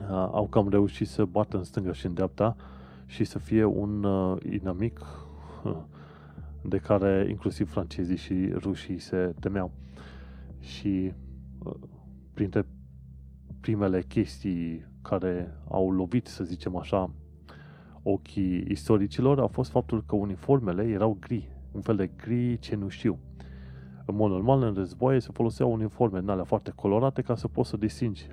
uh, au cam reușit să bată în stânga și în dreapta și să fie un uh, inamic de care inclusiv francezii și rușii se temeau. Și printre primele chestii care au lovit, să zicem așa, ochii istoricilor a fost faptul că uniformele erau gri, un fel de gri cenușiu. În mod normal, în războaie se foloseau uniforme în alea foarte colorate ca să poți să distingi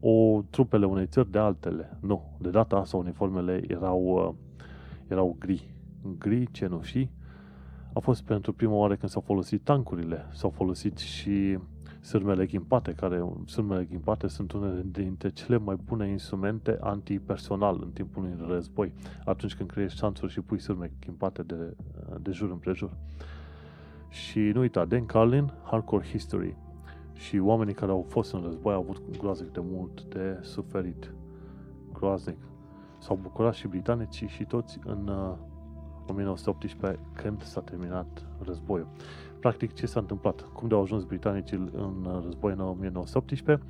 o trupele unei țări de altele. Nu, de data asta uniformele erau, uh, erau gri. gri, cenușii. A fost pentru prima oară când s-au folosit tancurile, s-au folosit și sârmele ghimpate, care sârmele ghimpate sunt unele dintre cele mai bune instrumente antipersonal în timpul unui război, atunci când creezi șanțuri și pui sârme ghimpate de, de jur împrejur. Și nu uita, Dan Carlin, Hardcore History. Și oamenii care au fost în război au avut groaznic de mult de suferit. Groaznic. S-au bucurat și britanicii și toți în uh, 1918 când s-a terminat războiul. Practic, ce s-a întâmplat? Cum de au ajuns britanicii în război în 1918?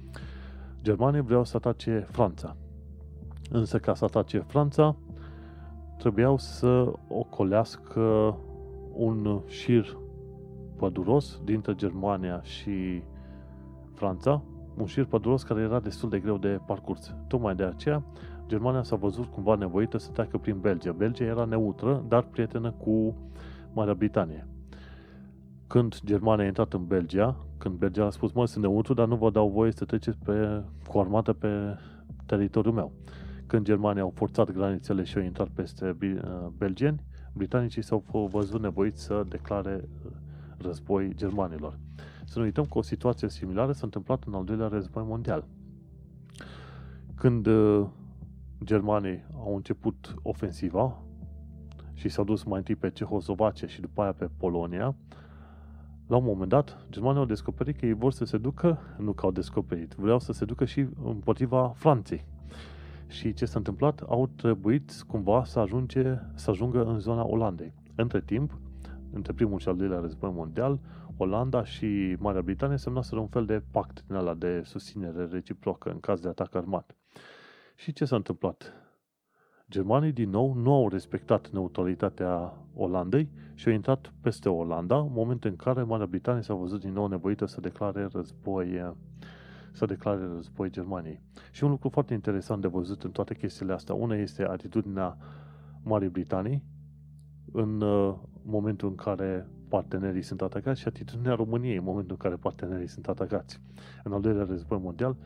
Germanii vreau să atace Franța. Însă ca să atace Franța, trebuiau să ocolească un șir păduros dintre Germania și Franța, un șir păduros care era destul de greu de parcurs. Tocmai de aceea, Germania s-a văzut cumva nevoită să treacă prin Belgia. Belgia era neutră, dar prietenă cu Marea Britanie. Când Germania a intrat în Belgia, când Belgia a spus, mă, sunt neutru, dar nu vă dau voie să treceți pe, cu armată pe teritoriul meu. Când Germania au forțat granițele și au intrat peste uh, belgeni, britanicii s-au văzut nevoiți să declare uh, război germanilor. Să nu uităm că o situație similară s-a întâmplat în al doilea război mondial. Când uh, germanii au început ofensiva și s-au dus mai întâi pe Cehoslovacia și după aia pe Polonia, la un moment dat, germanii au descoperit că ei vor să se ducă, nu că au descoperit, vreau să se ducă și împotriva Franței. Și ce s-a întâmplat? Au trebuit cumva să, ajunge, să ajungă în zona Olandei. Între timp, între primul și al doilea război mondial, Olanda și Marea Britanie semnaseră un fel de pact din ala de susținere reciprocă în caz de atac armat. Și ce s-a întâmplat? Germanii din nou nu au respectat neutralitatea Olandei și au intrat peste Olanda, în momentul în care Marea Britanie s-a văzut din nou nevoită să declare război să declare război Germaniei. Și un lucru foarte interesant de văzut în toate chestiile astea. Una este atitudinea Marii Britanii în uh, momentul în care partenerii sunt atacați și atitudinea României în momentul în care partenerii sunt atacați. În al doilea război mondial,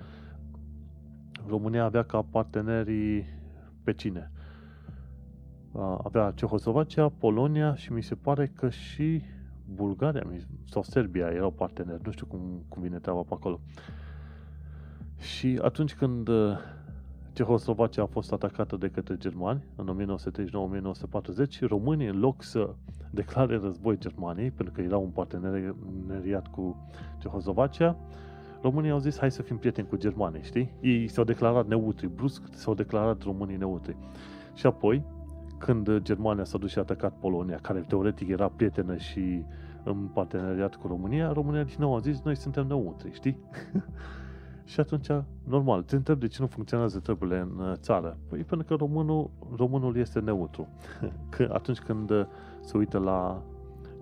România avea ca partenerii pe cine? Avea Cehoslovacia, Polonia și mi se pare că și Bulgaria sau Serbia erau parteneri. Nu știu cum, cum vine treaba pe acolo. Și atunci când uh, Cehoslovacia a fost atacată de către germani în 1939-1940, românii în loc să declare război Germaniei, pentru că erau un parteneriat cu Cehoslovacia, Românii au zis, hai să fim prieteni cu germanii, știi? Ei s-au declarat neutri, brusc s-au declarat românii neutri. Și apoi, când Germania s-a dus și a atacat Polonia, care teoretic era prietenă și în parteneriat cu România, România din nou a zis, noi suntem neutri, știi? și atunci, normal, te întreb de ce nu funcționează treburile în uh, țară. Păi pentru că românul, românul este neutru. că atunci când uh, se uită la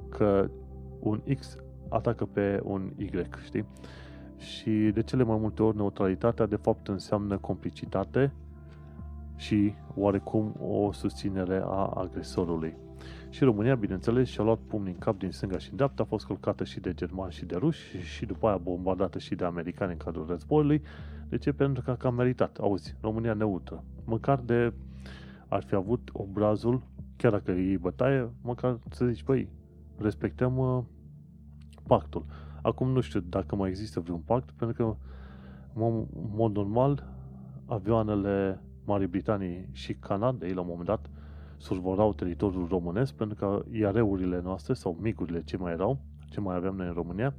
că un X atacă pe un Y, știi? Și de cele mai multe ori neutralitatea de fapt înseamnă complicitate și oarecum o susținere a agresorului. Și România, bineînțeles, și-a luat pumni în cap din stânga și în dreapta, a fost călcată și de germani și de ruși și după aia bombardată și de americani în cadrul războiului. De ce? Pentru că a meritat. Auzi, România neutră. Măcar de ar fi avut obrazul, chiar dacă e bătaie, măcar să zici, băi, respectăm uh, pactul. Acum nu știu dacă mai există vreun pact, pentru că, în mod normal, avioanele Marii Britanii și Canadei, la un moment dat, survolau teritoriul românesc, pentru că iareurile noastre, sau migurile ce mai erau, ce mai aveam noi în România,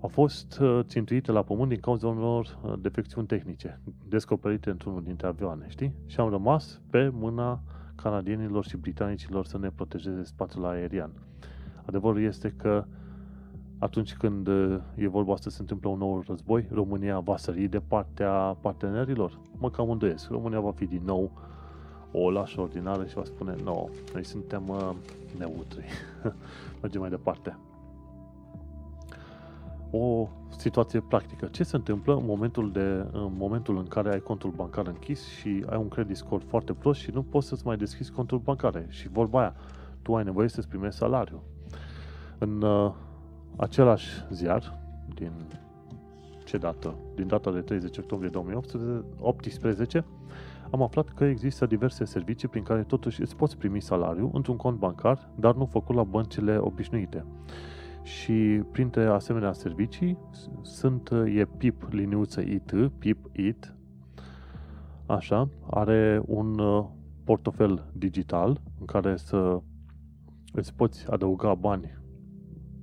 au fost uh, țintuite la pământ din cauza unor uh, defecțiuni tehnice, descoperite într-unul dintre avioane, știi? Și am rămas pe mâna canadienilor și britanicilor să ne protejeze spațiul aerian. Adevărul este că atunci când e vorba să se întâmple un nou război, România va sări de partea partenerilor? Mă cam îndoiesc. România va fi din nou o lașă ordinară și va spune, nu, no, noi suntem uh, neutri. Mergem mai departe. O situație practică. Ce se întâmplă în momentul, de, în momentul în care ai contul bancar închis și ai un credit score foarte prost și nu poți să-ți mai deschizi contul bancar? Și vorba aia, tu ai nevoie să-ți primești salariu. În uh, același ziar, din ce dată? Din data de 30 octombrie 2018, am aflat că există diverse servicii prin care totuși îți poți primi salariu într-un cont bancar, dar nu făcut la băncile obișnuite. Și printre asemenea servicii sunt, e PIP liniuță IT, PIP IT, așa, are un uh, portofel digital în care să îți poți adăuga bani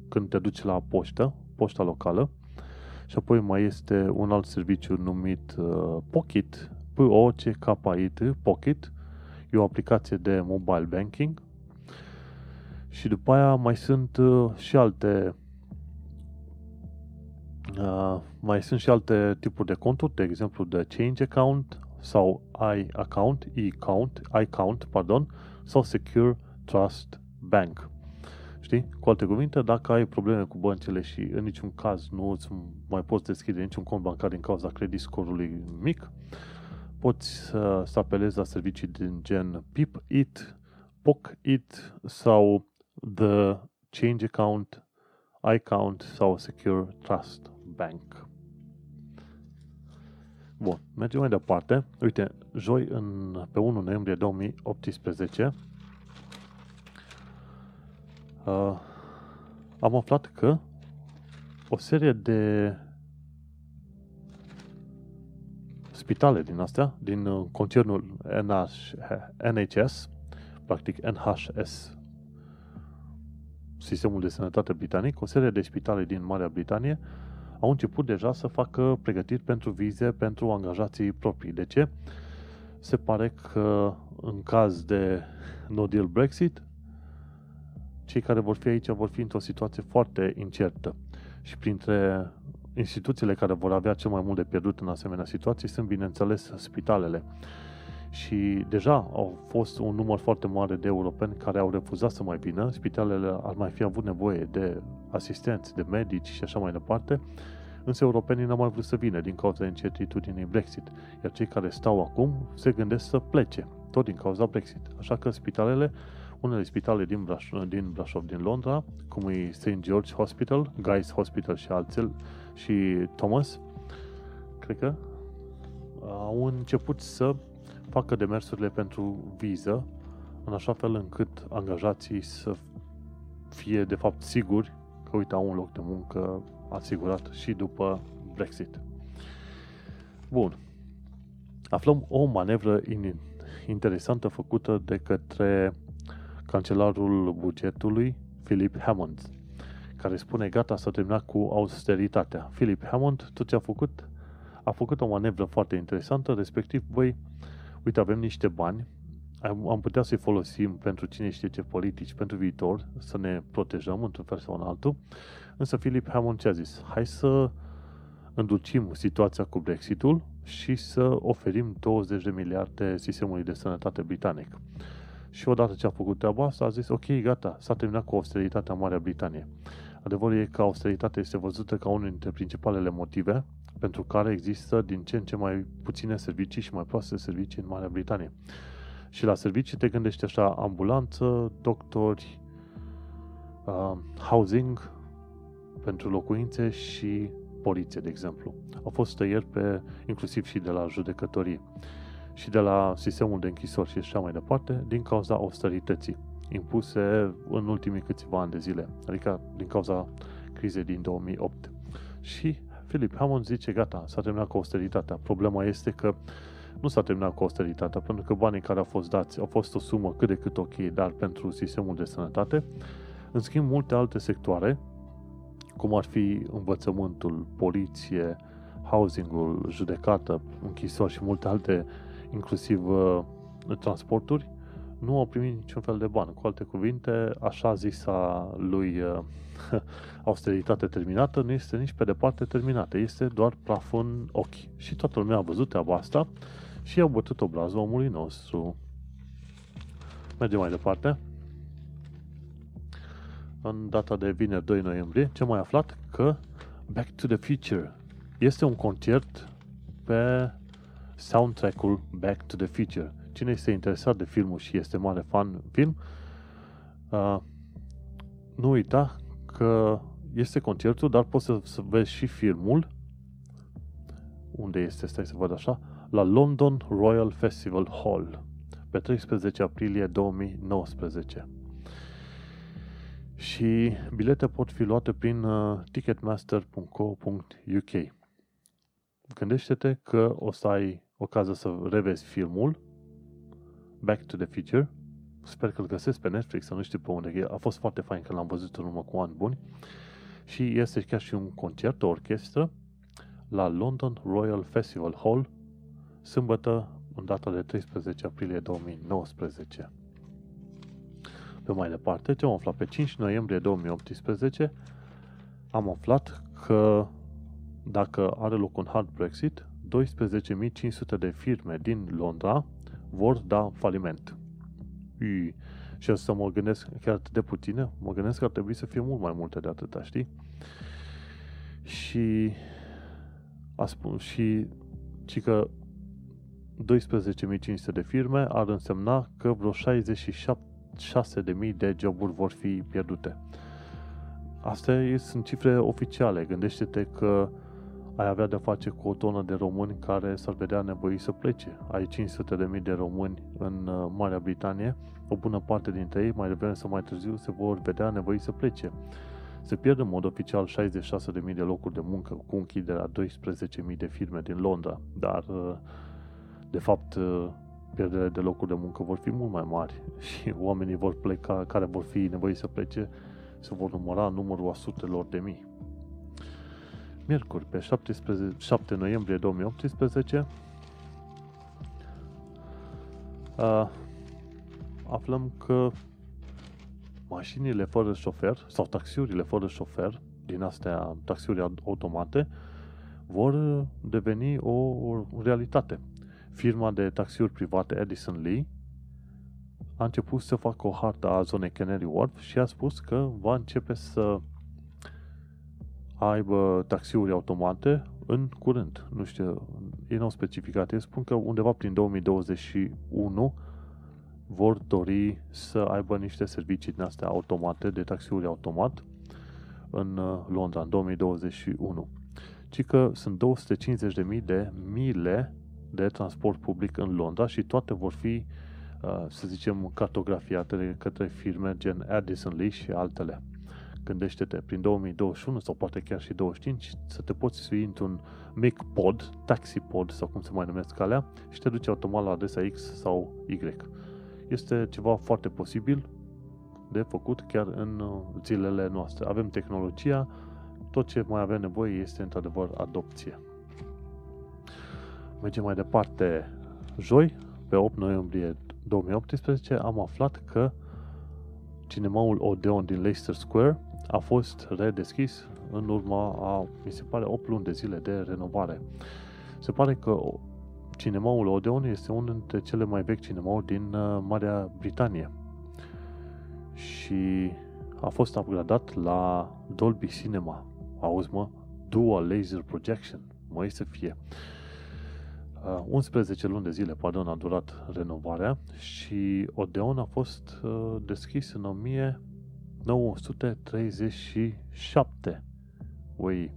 când te duci la poștă, poșta locală, și apoi mai este un alt serviciu numit uh, Pocket, P-O-C-K-I-T, Pocket, e o aplicație de mobile banking și după aia mai sunt uh, și alte uh, mai sunt și alte tipuri de conturi, de exemplu de change account sau i-account, e-count, i-count, pardon, sau secure trust bank. Știi? Cu alte cuvinte, dacă ai probleme cu băncile și în niciun caz nu îți mai poți deschide niciun cont bancar din cauza credit scorului mic, poți să, să apelezi la servicii din gen PIP It, POC It sau The Change Account, iCount sau Secure Trust Bank. Bun, mergem mai departe. Uite, joi, în, pe 1 noiembrie 2018, uh, am aflat că o serie de spitale din astea, din uh, concernul NH, NHS, practic NHS, sistemul de sănătate britanic, o serie de spitale din Marea Britanie au început deja să facă pregătiri pentru vize pentru angajații proprii. De ce? Se pare că în caz de no deal Brexit, cei care vor fi aici vor fi într-o situație foarte incertă. Și printre instituțiile care vor avea cel mai mult de pierdut în asemenea situații sunt, bineînțeles, spitalele. Și deja au fost un număr foarte mare de europeni care au refuzat să mai vină. Spitalele ar mai fi avut nevoie de asistenți, de medici și așa mai departe. Însă europenii n-au mai vrut să vină din cauza incertitudinii Brexit. Iar cei care stau acum se gândesc să plece, tot din cauza Brexit. Așa că spitalele unele spitale din, Braș- din Brașov, din Londra, cum e St. George Hospital, Guy's Hospital și alții, și Thomas, cred că, au început să facă demersurile pentru viză, în așa fel încât angajații să fie de fapt siguri că, uite, au un loc de muncă asigurat și după Brexit. Bun. Aflăm o manevră interesantă făcută de către cancelarul bugetului, Philip Hammond, care spune gata, s-a terminat cu austeritatea. Philip Hammond tot ce a făcut, a făcut o manevră foarte interesantă, respectiv, băi, uite, avem niște bani, am putea să-i folosim pentru cine știe ce politici pentru viitor, să ne protejăm într-un fel sau în altul, însă Philip Hammond ce a zis? Hai să îndulcim situația cu Brexitul și să oferim 20 de miliarde sistemului de sănătate britanic. Și odată ce a făcut treaba asta, a zis, ok, gata, s-a terminat cu austeritatea în Marea Britanie. Adevărul e că austeritatea este văzută ca unul dintre principalele motive pentru care există din ce în ce mai puține servicii și mai proaste servicii în Marea Britanie. Și la servicii te gândești așa, ambulanță, doctori, uh, housing pentru locuințe și poliție, de exemplu. Au fost tăieri pe, inclusiv și de la judecătorie și de la sistemul de închisori și așa mai departe, din cauza austerității impuse în ultimii câțiva ani de zile, adică din cauza crizei din 2008. Și Philip Hammond zice, gata, s-a terminat cu austeritatea. Problema este că nu s-a terminat cu austeritatea, pentru că banii care au fost dați au fost o sumă cât de cât ok, dar pentru sistemul de sănătate. În schimb, multe alte sectoare, cum ar fi învățământul, poliție, housingul, judecată, închisori și multe alte inclusiv uh, transporturi, nu au primit niciun fel de bani. Cu alte cuvinte, așa zisa lui uh, austeritate terminată nu este nici pe departe terminată, este doar praf în ochi. Și toată lumea a văzut treaba asta și a bătut obrazul omului nostru. Mergem mai departe. În data de vineri 2 noiembrie, ce mai aflat? Că Back to the Future este un concert pe soundtrack-ul Back to the Future. Cine este interesat de filmul și este mare fan film, uh, nu uita că este concertul, dar poți să, să vezi și filmul. Unde este? Stai să văd așa. la London Royal Festival Hall pe 13 aprilie 2019. Și bilete pot fi luate prin uh, ticketmaster.co.uk. Gândește-te că o să ai ocazia să revezi filmul Back to the Future. Sper că îl găsesc pe Netflix, să nu știu pe unde. A fost foarte fain când l-am văzut în urmă cu ani buni. Și este chiar și un concert, o orchestră, la London Royal Festival Hall, sâmbătă, în data de 13 aprilie 2019. Pe mai departe, ce am aflat? Pe 5 noiembrie 2018 am aflat că dacă are loc un hard Brexit, 12.500 de firme din Londra vor da faliment. Ui. Și să mă gândesc chiar atât de puține, mă gândesc că ar trebui să fie mult mai multe de atâta, știi? Și a spus și, și că 12.500 de firme ar însemna că vreo 66.000 de joburi vor fi pierdute. Astea sunt cifre oficiale. Gândește-te că ai avea de-a face cu o tonă de români care s-ar vedea nevoie să plece. Ai 500.000 de români în uh, Marea Britanie, o bună parte dintre ei, mai devreme sau mai târziu, se vor vedea nevoie să plece. Se pierd în mod oficial 66.000 de locuri de muncă cu închiderea 12.000 de firme din Londra, dar uh, de fapt uh, pierderile de locuri de muncă vor fi mult mai mari și oamenii vor pleca, care vor fi nevoie să plece, se vor număra numărul a sutelor de mii. Miercuri, pe 17, 7 noiembrie 2018, uh, aflăm că mașinile fără șofer sau taxiurile fără șofer, din astea taxiuri automate, vor deveni o realitate. Firma de taxiuri private Edison Lee a început să facă o hartă a zonei Canary Wharf și a spus că va începe să aibă taxiuri automate în curând. Nu știu, ei nu au specificat. Ei spun că undeva prin 2021 vor dori să aibă niște servicii din astea automate, de taxiuri automat, în uh, Londra, în 2021. Ci că sunt 250.000 de mile de transport public în Londra și toate vor fi, uh, să zicem, cartografiate de către firme gen Addison Lee și altele. Gândește-te, prin 2021 sau poate chiar și 2025, să te poți sui într-un mic pod, taxi pod sau cum se mai numesc alea, și te duci automat la adresa X sau Y este ceva foarte posibil de făcut chiar în uh, zilele noastre. Avem tehnologia, tot ce mai avem nevoie este într-adevăr adopție. Mergem mai departe. Joi, pe 8 noiembrie 2018, am aflat că cinemaul Odeon din Leicester Square a fost redeschis în urma a, mi se pare, 8 luni de zile de renovare. Se pare că cinemaul Odeon este unul dintre cele mai vechi cinemauri din uh, Marea Britanie și a fost upgradat la Dolby Cinema. Auzi mă? Dual Laser Projection. Mai să fie. Uh, 11 luni de zile, pardon, a durat renovarea și Odeon a fost uh, deschis în 1937. Ui,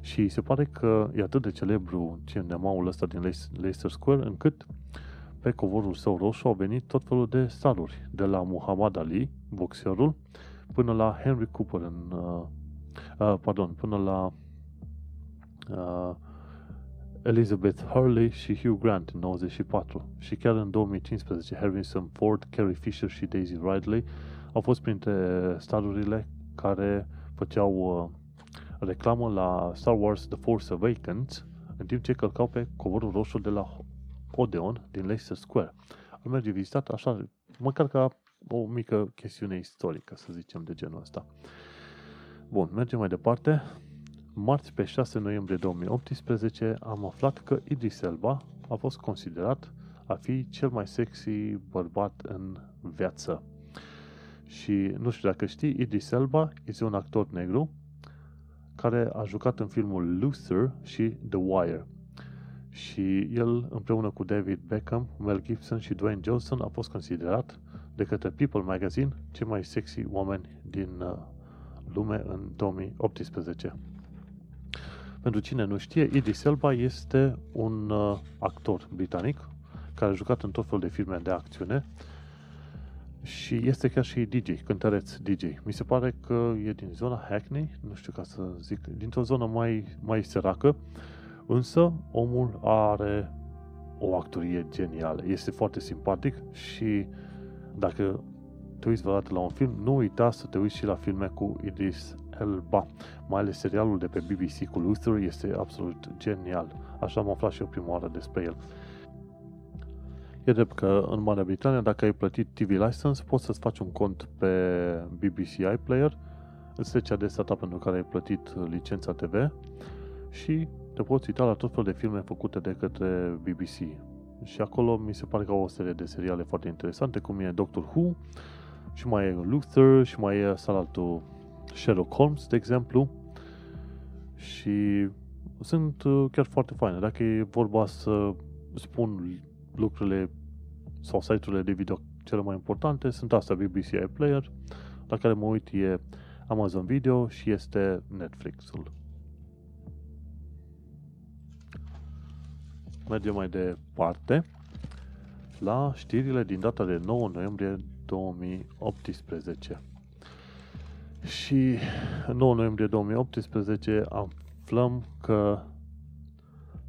și se pare că e atât de celebru cinemaul ăsta din Leicester Square, încât pe covorul său roșu au venit tot felul de staruri, de la Muhammad Ali, boxerul, până la Henry Cooper în, uh, uh, pardon, până la uh, Elizabeth Hurley și Hugh Grant în 94. Și chiar în 2015, Harrison Ford, Carrie Fisher și Daisy Ridley au fost printre starurile care făceau uh, reclamă la Star Wars The Force Awakens, în timp ce călcau pe covorul roșu de la Odeon din Leicester Square. Ar merge vizitat așa, măcar ca o mică chestiune istorică, să zicem, de genul ăsta. Bun, mergem mai departe. Marți, pe 6 noiembrie 2018, am aflat că Idris Elba a fost considerat a fi cel mai sexy bărbat în viață. Și nu știu dacă știi, Idris Elba este un actor negru care a jucat în filmul Luther și The Wire. Și el, împreună cu David Beckham, Mel Gibson și Dwayne Johnson, a fost considerat de către People Magazine cei mai sexy oameni din uh, lume în 2018. Pentru cine nu știe, Idris Elba este un uh, actor britanic care a jucat în tot felul de filme de acțiune și este chiar și DJ, cântăreț DJ. Mi se pare că e din zona Hackney, nu știu ca să zic, dintr-o zonă mai, mai săracă, însă omul are o actorie genială. Este foarte simpatic și dacă te uiți vreodată la un film, nu uita să te uiți și la filme cu Idris Elba. Mai ales serialul de pe BBC cu Luther este absolut genial. Așa am aflat și eu prima oară despre el. E drept că în Marea Britanie, dacă ai plătit TV license, poți să-ți faci un cont pe BBC iPlayer, îți trece adresa ta pentru care ai plătit licența TV și te poți uita la tot felul de filme făcute de către BBC. Și acolo mi se pare că au o serie de seriale foarte interesante, cum e Doctor Who, și mai e Luther, și mai e salaltul Sherlock Holmes, de exemplu. Și sunt uh, chiar foarte faine. Dacă e vorba să spun lucrurile sau site-urile de video cele mai importante, sunt astea BBC iPlayer, la care mă uit e Amazon Video și este Netflix-ul. Mergem mai departe la știrile din data de 9 noiembrie 2018. Și în 9 noiembrie 2018 aflăm că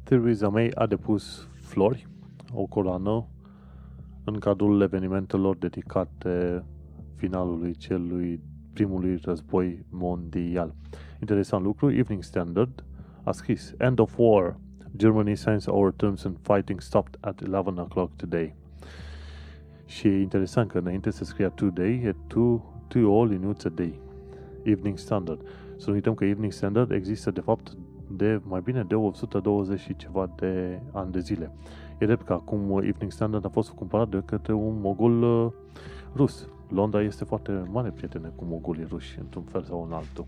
Theresa May a depus flori, o coloană, în cadrul evenimentelor dedicate finalului celui primului război mondial. Interesant lucru, Evening Standard a scris End of War. Germany signs our terms and fighting stopped at 11 o'clock today. Și e interesant că înainte să scria today, e two, two all in a day. Evening Standard. Să nu uităm că Evening Standard există de fapt de mai bine de 120 și ceva de ani de zile. E drept că acum Evening Standard a fost cumpărat de către un mogul uh, rus. Londra este foarte mare prietene cu mogulii ruși, într-un fel sau în altul.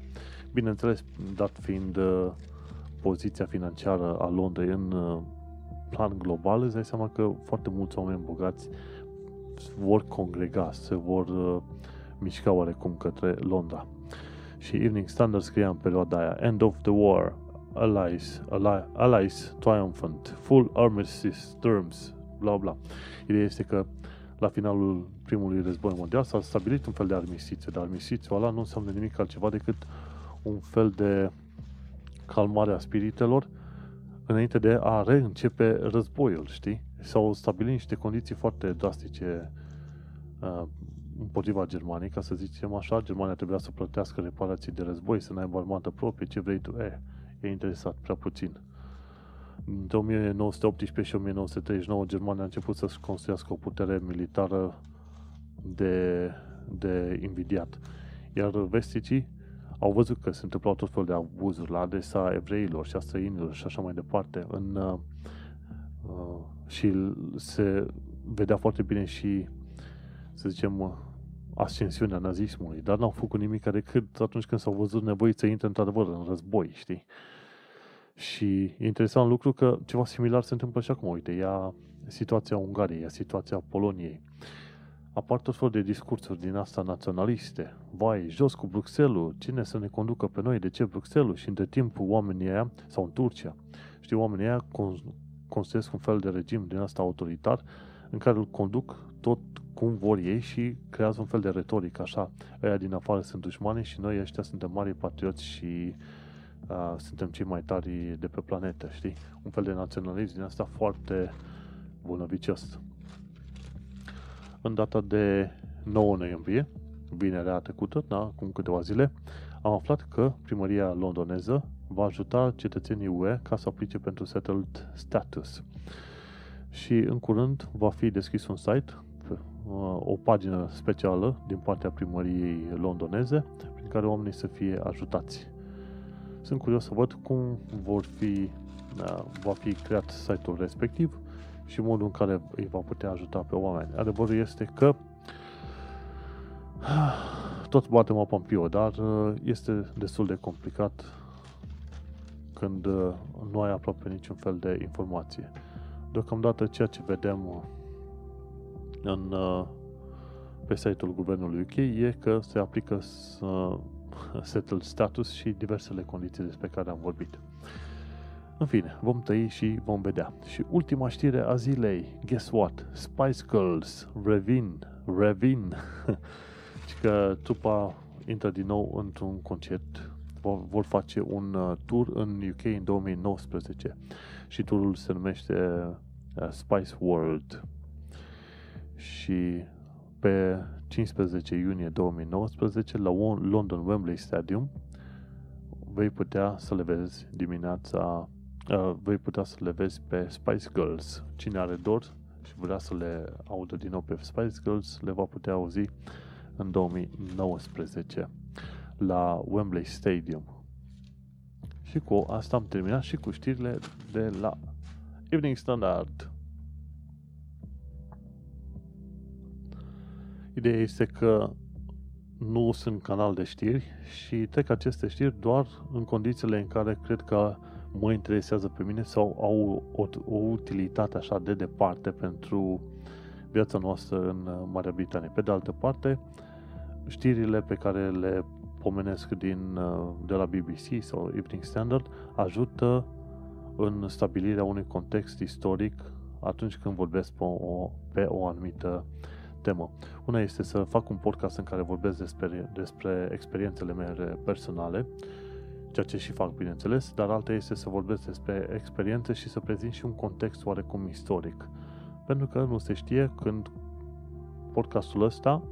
Bineînțeles, dat fiind uh, poziția financiară a Londrei în uh, plan global, îți dai seama că foarte mulți oameni bogați vor congrega, se vor uh, mișca oarecum către Londra. Și Evening Standard scria în perioada aia End of the war, allies, allies, allies triumphant, full armistice terms, bla bla. Ideea este că la finalul primului război mondial s-a stabilit un fel de armistiție, dar armistițiul ăla nu înseamnă nimic altceva decât un fel de calmare a spiritelor înainte de a reîncepe războiul, știi? S-au stabilit niște condiții foarte drastice uh, împotriva Germaniei, ca să zicem așa. Germania trebuia să plătească reparații de război, să n-aibă armată proprie, ce vrei tu. Eh, e interesat prea puțin. Între 1918 și 1939 Germania a început să-și construiască o putere militară de, de invidiat. Iar vesticii au văzut că se întâmplau tot felul de abuzuri la adresa evreilor și a străinilor și așa mai departe. În, uh, uh, și se vedea foarte bine și, să zicem, ascensiunea nazismului, dar n-au făcut nimic decât atunci când s-au văzut nevoiți să intre într-adevăr în război, știi? Și e interesant lucru că ceva similar se întâmplă și acum. Uite, ia situația Ungariei, ia situația Poloniei. Apar tot felul de discursuri din asta naționaliste. Vai, jos cu Bruxelles, cine să ne conducă pe noi, de ce Bruxelles? Și între timp oamenii aia, sau în Turcia, știi, oamenii aia construiesc un fel de regim din asta autoritar în care îl conduc tot cum vor ei și creează un fel de retorică, așa, ăia din afară sunt dușmani și noi ăștia suntem mari patrioți și uh, suntem cei mai tari de pe planetă, știi? Un fel de naționalism din asta foarte bunăvicios. În data de 9 noiembrie, vinerea trecută, da, acum câteva zile, am aflat că primăria londoneză va ajuta cetățenii UE ca să aplice pentru settled status. Și în curând va fi deschis un site o pagină specială din partea primăriei londoneze prin care oamenii să fie ajutați. Sunt curios să văd cum vor fi, da, va fi creat site-ul respectiv și modul în care îi va putea ajuta pe oameni. Adevărul este că tot batem o pampio, dar uh, este destul de complicat când uh, nu ai aproape niciun fel de informație. Deocamdată ceea ce vedem uh, în, uh, pe site-ul guvernului UK e că se aplică settled status și diversele condiții despre care am vorbit. În fine, vom tăi și vom vedea. Și ultima știre a zilei, guess what? Spice Girls revin, revin. și că trupa intră din nou într-un concert. Vor face un uh, tour în UK în 2019 și turul se numește uh, Spice World. Și pe 15 iunie 2019 la London Wembley Stadium vei putea să le vezi dimineața uh, vei putea să le vezi pe Spice Girls. Cine are dor și vrea să le audă din nou pe Spice Girls, le va putea auzi în 2019 la Wembley Stadium. Și cu asta am terminat și cu știrile de la Evening Standard. Ideea este că nu sunt canal de știri și trec aceste știri doar în condițiile în care cred că mă interesează pe mine sau au o, o utilitate așa de departe pentru viața noastră în Marea Britanie. Pe de altă parte, știrile pe care le pomenesc din, de la BBC sau Evening Standard ajută în stabilirea unui context istoric atunci când vorbesc pe o, pe o anumită temă. Una este să fac un podcast în care vorbesc despre, despre experiențele mele personale, ceea ce și fac, bineînțeles, dar alta este să vorbesc despre experiențe și să prezint și un context oarecum istoric. Pentru că nu se știe când podcastul ăsta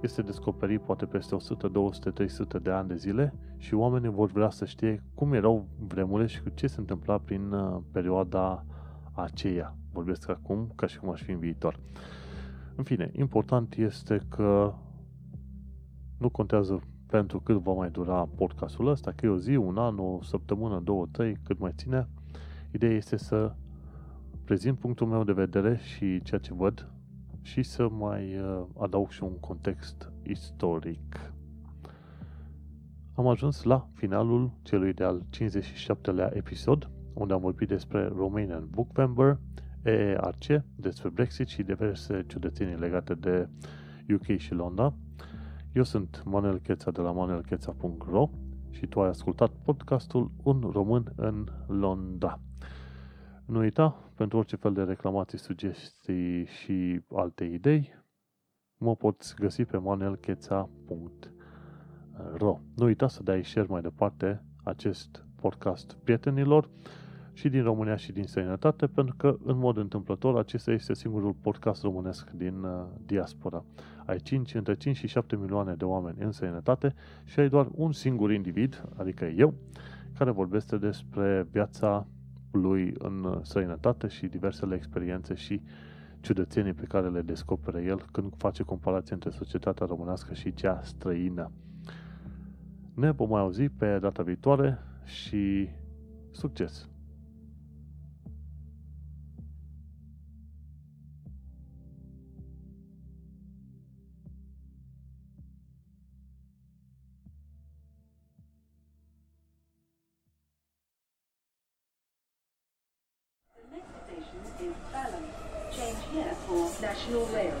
este descoperit poate peste 100, 200, 300 de ani de zile și oamenii vor vrea să știe cum erau vremurile și ce se întâmpla prin uh, perioada aceea. Vorbesc acum ca și cum aș fi în viitor. În fine, important este că nu contează pentru cât va mai dura podcastul ăsta, că e o zi, un an, o săptămână, două, trei, cât mai ține. Ideea este să prezint punctul meu de vedere și ceea ce văd și să mai uh, adaug și un context istoric. Am ajuns la finalul celui de-al 57-lea episod, unde am vorbit despre Romanian Bookvember, EERC, despre Brexit și diverse ciudățenii legate de UK și Londra. Eu sunt Manuel Cheța de la manuelcheța.ro și tu ai ascultat podcastul Un român în Londra. Nu uita, pentru orice fel de reclamații, sugestii și alte idei, mă poți găsi pe manuelcheța.ro Nu uita să dai share mai departe acest podcast prietenilor și din România și din străinătate, pentru că, în mod întâmplător, acesta este singurul podcast românesc din uh, diaspora. Ai 5, între 5 și 7 milioane de oameni în străinătate și ai doar un singur individ, adică eu, care vorbește despre viața lui în străinătate și diversele experiențe și ciudățenii pe care le descoperă el când face comparație între societatea românească și cea străină. Ne vom mai auzi pe data viitoare și succes! National Rail Service.